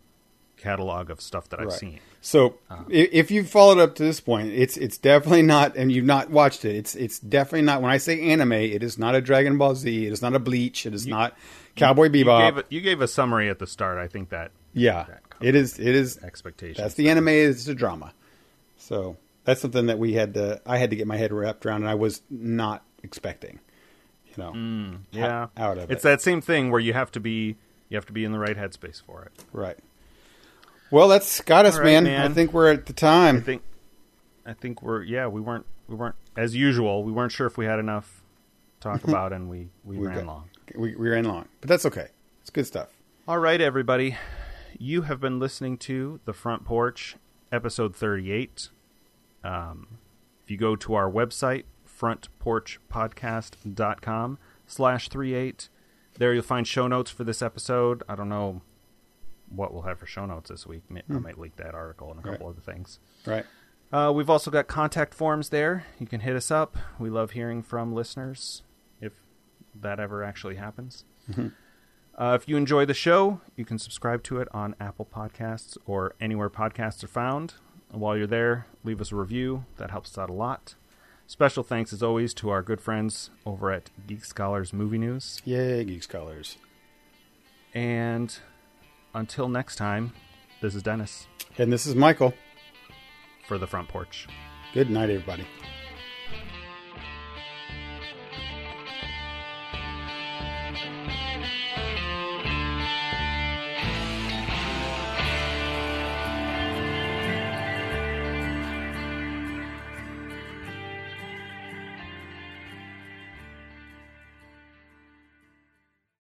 catalog of stuff that I've Right. seen. So Uh-huh. if you've followed up to this point, it's it's definitely not, and you've not watched it. It's it's definitely not. When I say anime, it is not a Dragon Ball Z. It is not a Bleach. It is not Cowboy You Bebop. gave, a, you gave a summary at the start. I think that yeah, that it is. It is. expectations. That's the anime. It's a drama. So that's something that we had to. I had to get my head wrapped around, and I was not expecting. You know, yeah out of it's it. that same thing where you have to be you have to be in the right headspace for it right. Well, that's got us, right, man. man. I think we're at the time. i think i think we're yeah we weren't we weren't as usual we weren't sure if we had enough to talk about and we we, We ran got- long we, we ran long, but that's okay. It's good stuff. all right everybody you have been listening to the front porch episode 38 um, if you go to our website frontporchpodcast.com slash 38 there you'll find show notes for this episode i don't know what we'll have for show notes this week i might leak that article and a couple Right. other things Right. Uh, we've also got contact forms there. You can hit us up. We love hearing from listeners if that ever actually happens. Uh, if you enjoy the show, you can subscribe to it on Apple Podcasts or anywhere podcasts are found. And while you're there, leave us a review. That helps us out a lot. Special thanks, as always, to our good friends over at Geek Scholars Movie News. Yay, Geek Scholars. And until next time, this is Dennis And this is Michael. for the front porch. Good night, everybody.